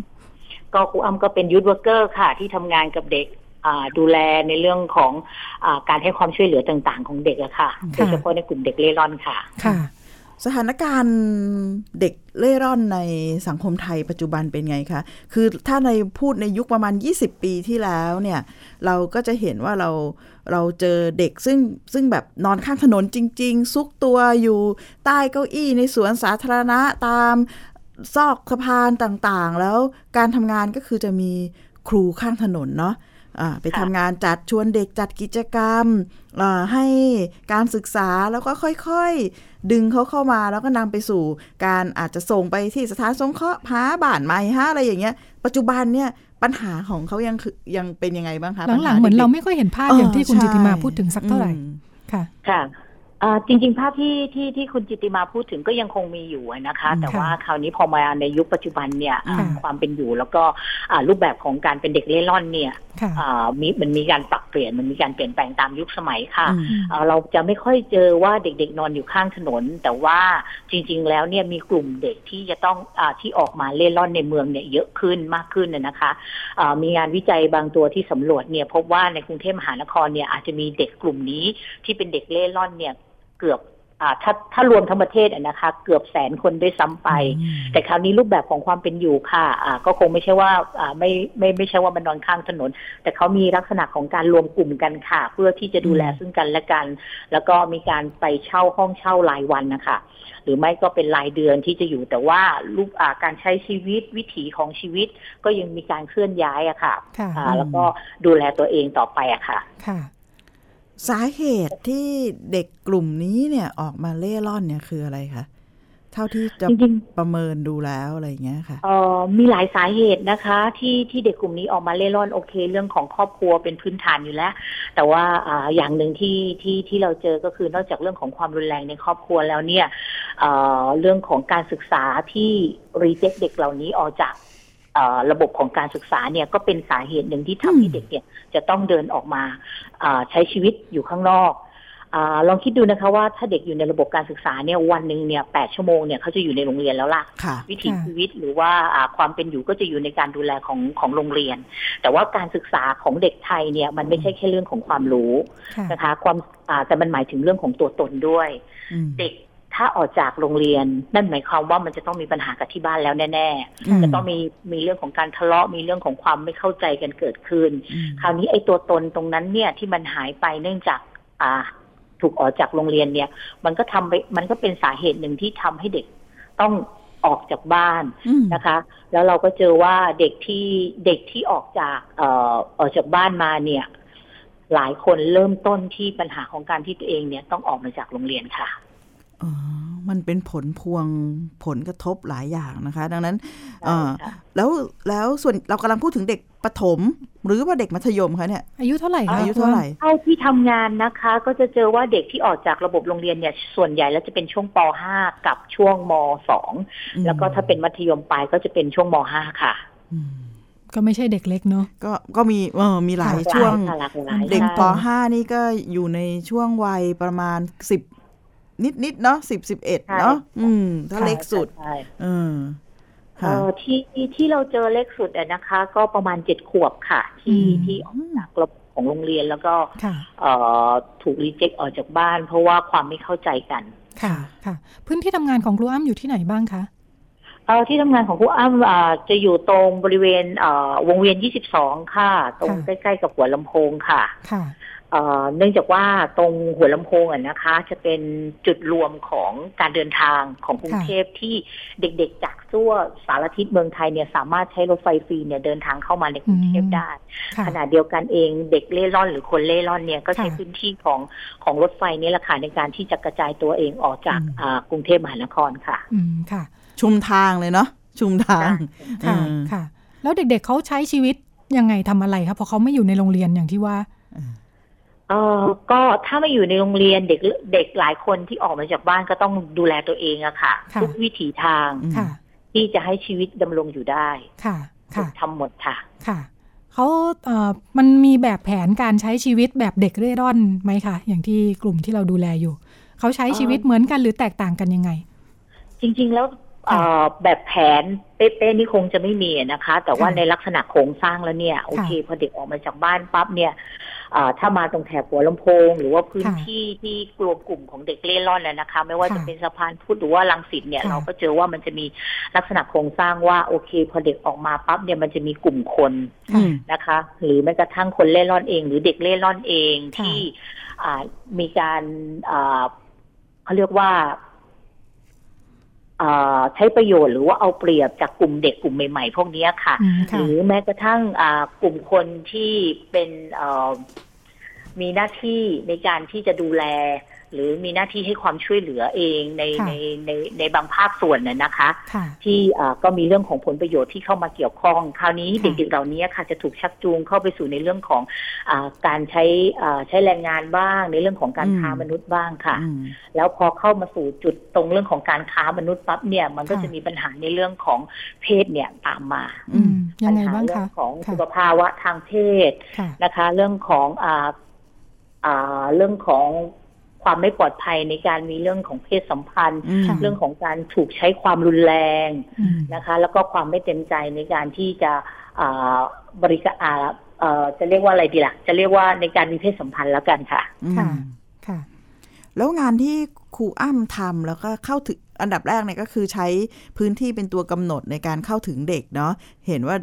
ก็ครูอ้ำก็เป็น youth worker ค่ะ ที่ทำงานกับเด็กอ่าดูแลในเรื่องของอาการให้ความช่วยเหลือต่างๆ ของเด็กอะค่ะค่ะโดยเฉพาะในกลุ่มเด็กเร่ร่อนค่ะค่ะ สถานการณ์เด็กเร่ร่อนในสังคมไทยปัจจุบันเป็นไงคะ คือถ้าในพูดในยุคประมาณ 20 ปีที่แล้วเนี่ย เราก็จะเห็นว่าเรา เราเจอเด็กซึ่งซึ่งแบบนอนข้างถนนจริง ๆ ซุกตัวอยู่ใต้เก้าอี้ในสวนสาธารณะตามซอกสะพานต่างๆ แล้วการทำงานก็คือจะมีครูข้างถนนเนาะอ่าไปค่ะทำงานจัดชวนเด็กจัดกิจกรรมอ่าให้การศึกษาแล้วก็ค่อยๆ ดึงเขาเข้ามาแล้วก็นำไปสู่การอาจจะส่งไปที่สถานสงเคราะห์หาบ้านใหม่ฮะอะไรอย่างเงี้ย ปัจจุบันเนี่ย ปัญหาของเขายังคือยังเป็นยังไงบ้างคะหลังๆเหมือนเราไม่ค่อยเห็นภาพอย่างที่คุณจิตติมาพูดถึงสักเท่าไหร่อืมค่ะ ค่ะอ่า จริง ๆ ภาพที่ที่ที่คุณจิตติมาพูดถึงก็ยังคงมีอยู่อะนะคะอืมแต่ว่าคราวนี้พอมาในยุคปัจจุบันเนี่ยอ่าค่ะความเป็นอยู่แล้วก็อ่ารูปแบบของการเป็นเด็กเล่ร่อนเนี่ยค่ะอ่ามีมันมีการปรับเปลี่ยนมันมีการเปลี่ยนแปลงตามยุคสมัยค่ะอืมเอ่อเราจะไม่ค่อยเจอว่าเด็กๆนอนอยู่ข้างถนน แต่ว่าจริง ๆ แล้วเนี่ยมีกลุ่มเด็กที่จะต้องอาที่ออกมาเล่ร่อนในเมืองเนี่ยเยอะขึ้นมากขึ้นนะนะคะอ่ามีงานวิจัยบางตัวที่สำรวจเนี่ยพบว่าในกรุงเทพมหานครเนี่ยอาจจะมีเด็กกลุ่มนี้ที่เป็นเด็กเล่ร่อนเนี่ย เกือบอ่าถ้าถ้ารวมทั้งประเทศอะนะคะ เกือบแสนคนด้วยซ้ำไป แต่คราวนี้รูปแบบของความเป็นอยู่ค่ะอ่าก็คงไม่ใช่ว่าอ่าไม่ไม่ไม่ใช่ว่ามันนอนข้างถนน แต่เขามีลักษณะของการรวมกลุ่มกันค่ะ เพื่อที่จะดูแลซึ่งกันและกัน แล้วก็มีการไปเช่าห้องเช่ารายวันนะคะหรือไม่ก็เป็นรายเดือนที่จะอยู่แต่ว่ารูปอ่าการใช้ชีวิตวิถีของชีวิต ก็ยังมีการเคลื่อนย้ายอะค่ะค่ะอ่าแล้วก็ดูแลตัวเองต่อไปอะค่ะค่ะ สาเหตุที่เด็กกลุ่มนี้เนี่ยออกมาเล่ร่อนเนี่ยคืออะไรคะเท่าที่จะจริงประเมินดูแล้วอะไรอย่างเงี้ยค่ะเอ่อมีหลายสาเหตุนะคะ ที่ที่เด็กกลุ่มนี้ออกมาเล่ร่อนโอเค เรื่องของครอบครัวเป็นพื้นฐานอยู่แล้ว แต่ว่าอ่าอย่างหนึ่งที่ที่ที่เราเจอก็คือนอกจากเรื่องของความรุนแรงในครอบครัวแล้วเนี่ยเอ่อเรื่องของการศึกษาที่รีเจ็คเด็กเหล่านี้ออกจากเอ่อ ระบบของการศึกษาเนี่ยก็เป็นสาเหตุหนึ่งที่ทำให้เด็กเนี่ยจะต้องเดินออกมาอ่าใช้ชีวิตอยู่ข้างนอกอาลองคิดดูนะคะว่าถ้าเด็กอยู่ในระบบการศึกษาเนี่ยวันหนึ่งเนี่ยแปดชั่วโมงเนี่ยเขาจะอยู่ในโรงเรียนแล้วล่ะค่ะวิถีค่ะชีวิตหรือว่าอ่าความเป็นอยู่ก็จะอยู่ในการดูแลของของโรงเรียน แต่ว่าการศึกษาของเด็กไทยเนี่ยมันไม่ใช่แค่เรื่องของความรู้ค่ะนะคะความอ่าแต่มันหมายถึงเรื่องของตัวตนด้วยอืมเด็ก ถ้าออกจากโรงเรียน นั่นหมายความว่ามันจะต้องมีปัญหากับที่บ้านแล้วแน่อืมๆจะต้องมีมีเรื่องของการทะเลาะมีเรื่องของความไม่เข้าใจกันเกิดขึ้นอืมคราวนี้ไอ้ตัวตนตรงนั้นเนี่ยที่มันหายไปเนื่องจากอ่าถูกออกจากโรงเรียนเนี่ย มันก็ทำไปมันก็เป็นสาเหตุหนึ่งที่ทำให้เด็กต้องออกจากบ้านอืมนะคะ แล้วเราก็เจอว่าเด็กที่เด็กที่ออกจากเอ่อออกจากบ้านมาเนี่ย หลายคนเริ่มต้นที่ปัญหาของการที่ตัวเองเนี่ยต้องออกมาจากโรงเรียนค่ะอ๋อ มันเป็นผลพวงผลกระทบหลายอย่างนะคะ ดังนั้นใช่เอ่อค่ะแล้วแล้วส่วนเรากำลังพูดถึงเด็กประถม หรือว่าเด็กมัธยมคะเนี่ยอายุเท่าไหร่คะอายุเท่าไหร่เท่าที่ทำงานนะคะ ก็จะเจอว่าเด็กที่ออกจากระบบโรงเรียนเนี่ย ส่วนใหญ่แล้วจะเป็นช่วงป .5 กับช่วงม .2 แล้วก็ถ้าเป็นมัธยมปลายก็จะเป็นช่วงม .5 ค่ะอืมก็ไม่ใช่เด็กเล็กเนาะก็ก็มีเออมีหลายหลากหลายช่วงค่ะหลากหลายเด็กใช่ป .5 นี่ก็อยู่ในช่วงวัยประมาณสิบ นิดนิดๆเนาะสิบสิบเอ็ดเนาะอืม ถ้าเล็กสุดใช่เออเอ่ค่ะอที่ที่เราเจอเล็กสุดอะนะคะ ก็ประมาณเจ็ดขวบค่ะ ที่อืมที่ออกจากระบบของโรงเรียนแล้วก็ค่ะเอ่อถูกรีเจ็คออกจากบ้าน เพราะว่าความไม่เข้าใจกัน ค่ะค่ะ พื้นที่ทำงานของครูอ้ำอยู่ที่ไหนบ้างคะเอ่อที่ทำงานของครูอ้ำอ่าจะอยู่ตรงบริเวณเอ่อวงเวียน 22 ค่ะ ตรงค่ะใกล้ๆกับหัวลำโพงค่ะ ค่ะ เอ่อเนื่องจากว่าตรงหัวลำโพงอะนะคะ จะเป็นจุดรวมของการเดินทางของกรุงเทพที่เด็กๆ จากทั่วสารทิศเมืองไทยเนี่ยสามารถใช้รถไฟฟรีเนี่ยเดินทางเข้ามาในกรุงเทพอืมได้ค่ะขณะเดียวกันเองเด็กเล่ร่อนหรือคนเล่ร่อนเนี่ยก็ใช้ค่ะพื้นที่ของของรถไฟนี่แหละค่ะในการที่จะกระจายตัวเองออกจากอืมอ่ากรุงเทพมหานครค่ะ อืมค่ะ ชุมทางเลยเนาะชุมทางค่ะเออค่ะ แล้วเด็กๆเขาใช้ชีวิตยังไงทำอะไรครับเพราะเขาไม่อยู่ในโรงเรียนอย่างที่ว่า เออก็ถ้าไม่อยู่ในโรงเรียนเด็กเด็กหลายคนที่ออกมาจากบ้านก็ต้องดูแลตัวเองอะค่ะค่ะทุกวิถีทางอืมค่ะที่จะให้ชีวิตดำรงอยู่ได้ค่ะ ค่ะทำหมดค่ะ ค่ะเขาเอ่อมันมีแบบแผนการใช้ชีวิตแบบเด็กเร่ร่อนไหมคะอย่างที่กลุ่มที่เราดูแลอยู่ เขาใช้ชีวิตเหมือนกันหรือแตกต่างกันยังไง จริง ๆ แล้วเอ่อ แบบแผนเป๊ะๆนี่คงจะไม่มีนะคะ แต่ว่าค่ะในลักษณะโครงสร้างแล้วเนี่ย โอเค พอเด็กออกมาจากบ้านปั๊บเนี่ยเอ่อถ้ามาตรงแถบหัวลำโพง หรือว่าพื้นค่ะที่ที่รวมกลุ่มของเด็กเล่ร่อนน่ะนะคะ ไม่ว่าค่ะจะเป็นสะพานพุทธหรือว่าลังสิตเนี่ยค่ะเราก็เจอว่ามันจะมีลักษณะโครงสร้างว่าโอเค พอเด็กออกมาปั๊บเนี่ยมันจะมีกลุ่มคนอืมนะคะ หรือแม้กระทั่งคนเล่ร่อนเอง หรือเด็กเล่ร่อนเองค่ะที่อ่ามีการอ่าเขาเรียกว่าอ่า ใช้ประโยชน์หรือว่าเอาเปรียบจากกลุ่มเด็กกลุ่มใหม่ๆ พวกเนี้ยค่ะอืมหค่ะรือแม้กระทั่งอ่ากลุ่มคนที่เป็นเอ่อมีหน้าที่ในการที่จะดูแล หรือมีหน้าที่ให้ความช่วยเหลือเองในค่ะในในในบางภาคส่วนน่ะนะคะค่ะที่อ่าก็มีเรื่องของผลประโยชน์ที่เข้ามาเกี่ยวข้อง คราวนี้ค่ะเด็กๆเหล่านี้ค่ะจะถูกชักจูงเข้าไปสู่ในเรื่องของอาการใช้อ่าใช้แรงงานบ้าง ในเรื่องของการอืมค้ามนุษย์บ้างค่ะอืมแล้วพอเข้ามาสู่จุดตรงเรื่องของการค้ามนุษย์ปั๊บเนี่ยมันก็ค่ะจะมีปัญหาในเรื่องของเพศเนี่ยตามมาอืมยัปังญไงหาบ้างเรื่คะของค่ะสุขภาวะทางเพศค่ะนะคะ เรื่องของอ่าอ่าเรื่องของ ความไม่ปลอดภัยในการมีเรื่องของเพศสัมพันธ์อืมค่ะเรื่องของการถูกใช้ความรุนแรงอืมนะคะ แล้วก็ความไม่เต็มใจในการที่จะอ่าบริการอ่าเอ่อจะเรียกว่าอะไรดีล่ะ จะเรียกว่าในการมีเพศสัมพันธ์แล้วกันค่ะ ค่ะอืมค่ะ แล้วงานที่ครูอ้ำทำแล้วก็เข้าถึง อันดับแรกเนี่ยก็คือใช้พื้นที่เป็นตัวกำหนดในการเข้าถึงเด็กเนาะเห็นว่า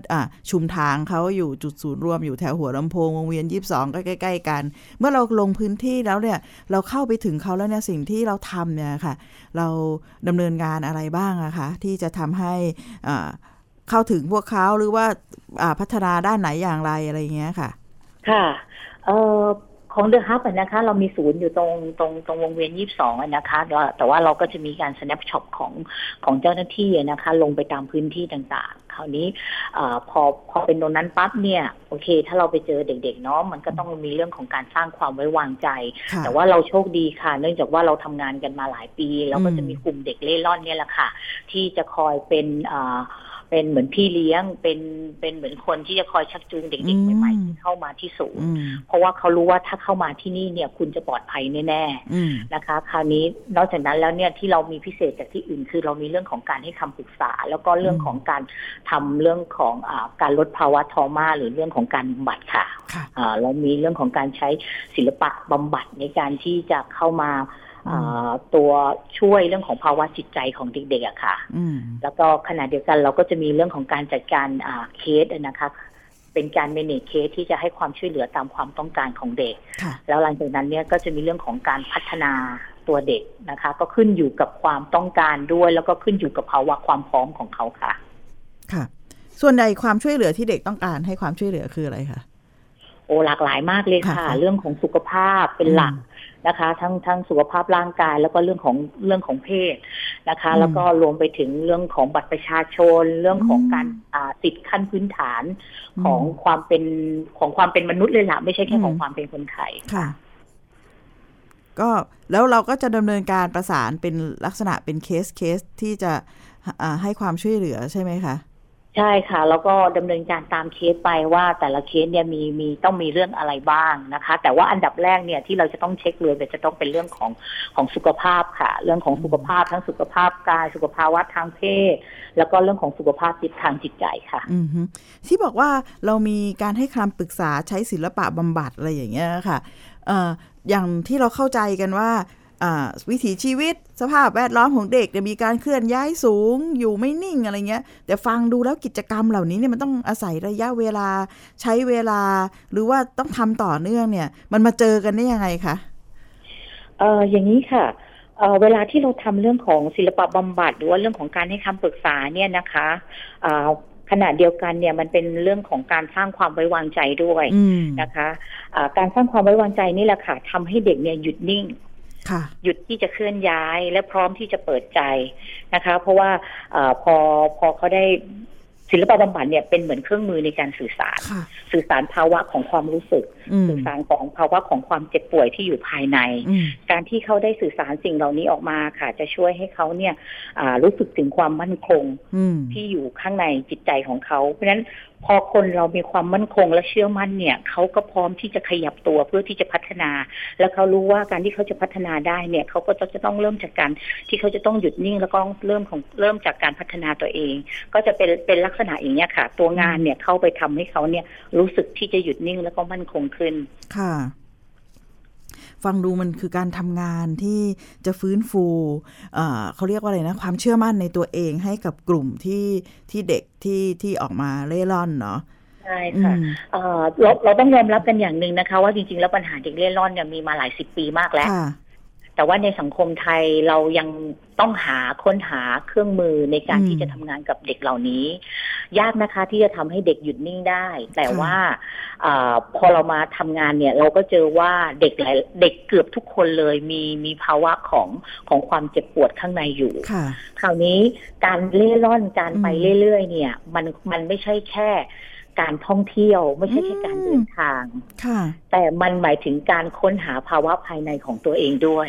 ชุมทางเขาอยู่จุดศูนย์รวมอยู่แถวหัวลำโพงวงเวียนยี่สองก็ใกล้ ๆ กัน เมื่อเราลงพื้นที่แล้วเนี่ยเราเข้าไปถึงเขาแล้วเนี่ยสิ่งที่เราทำเนี่ยค่ะ เราดำเนินงานอะไรบ้างอะคะที่จะทำให้เข้าถึงพวกเขาหรือว่าพัฒนาด้านไหนอย่างไรอะไรเงี้ยค่ะ ค่ะเออ ของเดอะฮับนะคะ เรามีศูนย์อยู่ตรงตรงตรงวงเวียนยี่สิบสองนะคะแล้วแต่ว่าเราก็จะมีการ snap shot ของของเจ้าหน้าที่นะคะ ลงไปตามพื้นที่ต่างๆ คราวนี้เอพอพอเป็นตรงนั้นปั๊บเนี่ย โอเค ถ้าเราไปเจอเด็กๆเนาะมันก็ต้องมีเรื่องของการสร้างความไว้วางใจค่ะแต่ว่าเราโชคดีค่ะ เนื่องจากว่าเราทำงานกันมาหลายปี แล้วก็อืมจะมีกลุ่มเด็กเล่ร่อนเนี่ยแหละค่ะ ที่จะคอยเป็นอ่า เป็นเหมือนพี่เลี้ยงเป็นเป็นเหมือนคนที่จะคอยชักจูงเด็กๆใหม่ๆที่เข้ามาที่ศูนย์อืมเพราะว่าเขารู้ว่าถ้าเข้ามาที่นี่เนี่ยคุณจะปลอดภัยแน่อืมๆนะคะ คราวนี้นอกจากนั้นแล้วเนี่ยที่เรามีพิเศษจากที่อื่น คือเรามีเรื่องของการให้คำปรึกษา แล้วก็เรื่องของการทำเรื่องของอาการลดภาวะทอมาหรือเรื่องของการบำบัดค่ะค่ะอ่าเรามีเรื่องของการใช้ศิลปะบำบัดในการที่จะเข้ามาอ่า ตัวช่วยเรื่องของภาวะจิตใจของเด็กๆอะค่ะอืมแล้วก็ขณะเดียวกันเราก็จะมีเรื่องของการจัดการอ่าเคสอะนะคะเป็นการเมเนจเคสที่จะให้ความช่วยเหลือตามความต้องการของเด็กค่ะแล้วหลังจากนั้นเนี่ยก็จะมีเรื่องของการพัฒนาตัวเด็กนะคะ ก็ขึ้นอยู่กับความต้องการด้วย แล้วก็ขึ้นอยู่กับภาวะความพร้อมของเขาค่ะ ค่ะ ส่วนใหญ่ความช่วยเหลือที่เด็กต้องการให้ความช่วยเหลือคืออะไรคะโอ้หลากหลายมากเลยค่ะค่ะเรื่องของสุขภาพเป็นหลัก นะคะ ทั้งทั้งสุขภาพร่างกาย แล้วก็เรื่องของเรื่องของเพศนะคะอืมแล้วก็รวมไปถึงเรื่องของบัตรประชาชน เรื่องของอืมการอ่าสิทธิขั้นพื้นฐานอืมของความเป็นของความเป็นมนุษย์เลยล่ะไม่ใช่แค่อืมของความเป็นคนไทยค่ะก็แล้วเราก็จะดำเนินการประสานเป็นลักษณะเป็นเคสเคสที่จะอ่าให้ความช่วยเหลือใช่ไหมคะ ใช่ค่ะ แล้วก็ดำเนินการตามเคสไปว่าแต่ละเคสเนี่ยมีมีต้องมีเรื่องอะไรบ้างนะคะ แต่ว่าอันดับแรกเนี่ยที่เราจะต้องเช็คเลยเนี่ยจะต้องเป็นเรื่องของของสุขภาพค่ะ เรื่องของสุขภาพทั้งสุขภาพกายสุขภาวะทางเพศ แล้วก็เรื่องของสุขภาพจิตทางจิตใจค่ะอือฮึที่บอกว่าเรามีการให้คำปรึกษาใช้ศิลปะบำบัดอะไรอย่างเงี้ยค่ะเอ่ออย่างที่เราเข้าใจกันว่าอ่า วิถีชีวิตสภาพแวดล้อมของเด็กเนี่ยมีการเคลื่อนย้ายสูง อยู่ไม่นิ่งอะไรเงี้ย แต่ฟังดูแล้วกิจกรรมเหล่านี้เนี่ยมันต้องอาศัยระยะเวลาใช้เวลา หรือว่าต้องทำต่อเนื่องเนี่ย มันมาเจอกันได้ยังไงคะเอออย่างนี้ค่ะเออเวลาที่เราทำเรื่องของศิลปะบำบัดหรือว่าเรื่องของการให้คำปรึกษาเนี่ยนะคะอ่าขณะเดียวกันเนี่ยมันเป็นเรื่องของการสร้างความไว้วางใจด้วยอืมนะคะอ่าการสร้างความไว้วางใจนี่แหละค่ะทำให้เด็กเนี่ยหยุดนิ่งค่ะ หยุดที่จะเคลื่อนย้ายและพร้อมที่จะเปิดใจนะคะ เพราะว่าอพอพอเขาได้ ศิลปะบำบัดเนี่ยเป็นเหมือนเครื่องมือในการสื่อสารค่ะสื่อสารภาวะของความรู้สึกอืมสื่อสารของภาวะของความเจ็บป่วยที่อยู่ภายในอืมการที่เขาได้สื่อสารสิ่งเหล่านี้ออกมาค่ะ จะช่วยให้เขาเนี่ยอ่ารู้สึกถึงความมั่นคงอืมที่อยู่ข้างในจิตใจของเขาเพราะฉะนั้นพอคนเรามีความมั่นคงและเชื่อมั่นเนี่ยเขาก็พร้อมที่จะขยับตัวเพื่อที่จะพัฒนา แล้วเขารู้ว่าการที่เขาจะพัฒนาได้เนี่ยเขาก็จะต้องเริ่มจากการที่เขาจะต้องหยุดนิ่งแล้วก็เริ่มของเริ่มจากการพัฒนาตัวเอง ก็จะเป็นเป็นลักษณะอย่างนี้ยค่ะ ตัวงานเนี่ยเข้าไปทำให้เขาเนี่ยรู้สึกที่จะหยุดนิ่งแล้วก็มั่นคงขึ้นค่ะฟังดูมันคือการทำงานที่จะฟื้นฟูเอ่อเขาเรียกว่าอะไรนะ ความเชื่อมั่นในตัวเองให้กับกลุ่มที่ที่เด็กที่ที่ออกมาเล่ร่อนเนาะใช่ค่ะอืมเอ่อเราเราต้องยอมรับกันอย่างหนึ่งนะคะ ว่าจริงๆ แล้วปัญหาเด็กเล่ร่อนเนี่ยมีมาหลายสิบปีมากแล้วค่ะ แต่ว่าในสังคมไทยเรายังต้องหาค้นหาเครื่องมือในการอืมที่จะทำงานกับเด็กเหล่านี้ ยากนะคะที่จะทำให้เด็กหยุดนิ่งได้ แต่ค่ะว่าอาพอเรามาทำงานเนี่ย เราก็เจอว่าเด็กหลายเด็กเกือบทุกคนเลยมีมีภาวะของของความเจ็บปวดข้างในอยู่ค่ะคราวนี้การเล่ร่อนการอืมไปเรื่อยๆ เนี่ย มันมันไม่ใช่แค่การท่องเที่ยวไม่ใช่แค่การเดินทาง ค่ะ แต่มันหมายถึงการค้นหาภาวะภายในของตัวเองด้วย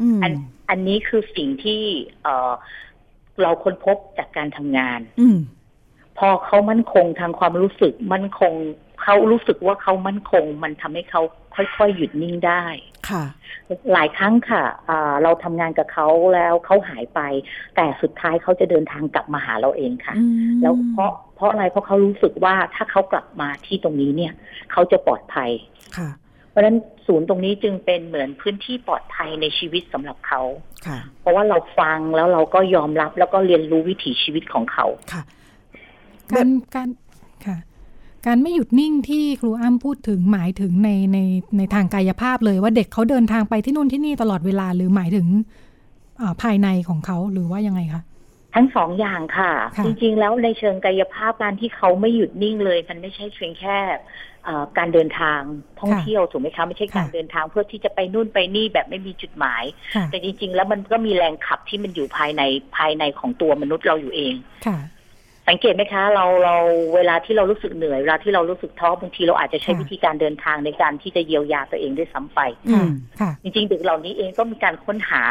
อืมอันอันนี้คือสิ่งที่เอ่อเราค้นพบจากการทำงาน อืมพอเขามั่นคงทางความรู้สึกมั่นคงเขารู้สึกว่าเขามั่นคง มันทำให้เขาค่อยๆหยุดนิ่งได้ค่ะ หลายครั้งค่ะอ่าเราทำงานกับเขาแล้วเขาหายไป แต่สุดท้ายเขาจะเดินทางกลับมาหาเราเองค่ะอืมแล้วเพราะเพราะอะไรเพราะเขารู้สึกว่าถ้าเขากลับมาที่ตรงนี้เนี่ย เขาจะปลอดภัยค่ะ เพราะฉะนั้นศูนย์ตรงนี้จึงเป็นเหมือนพื้นที่ปลอดภัยในชีวิตสำหรับเขาค่ะเพราะว่าเราฟังแล้วเราก็ยอมรับแล้วก็เรียนรู้วิถีชีวิตของเขาค่ะการการค่ะการไม่หยุดนิ่งที่ครูอ้ำพูดถึงหมายถึงในในในทางกายภาพเลยว่าเด็กเขาเดินทางไปที่นู่นที่นี่ตลอดเวลาหรือหมายถึงอ่าภายในของเขาหรือว่ายังไงคะทั้งสองอย่างค่ะค่ะ จริงๆแล้วในเชิงกายภาพการที่เขาไม่หยุดนิ่งเลย มันไม่ใช่เพียงแค่เอ่อ การเดินทางท่องเที่ยวถูกไหมคะไม่ใช่การค่ะเดินทางเพื่อที่จะไปนู่นไปนี่แบบไม่มีจุดหมายค่ะแต่จริง ๆ แล้วมันก็มีแรงขับที่มันอยู่ภายในภายในของตัวมนุษย์เราอยู่เองค่ะสังเกตไหมคะ เราเราเวลาที่เรารู้สึกเหนื่อยเวลาที่เรารู้สึกท้อบางทีเราอาจจะใช้ค่ะวิธีการเดินทางในการที่จะเยียวยาตัวเองด้วยซ้ำไปอืค่ะมค่ะจริงๆเด็กเหล่านี้เองก็มีการค้นหา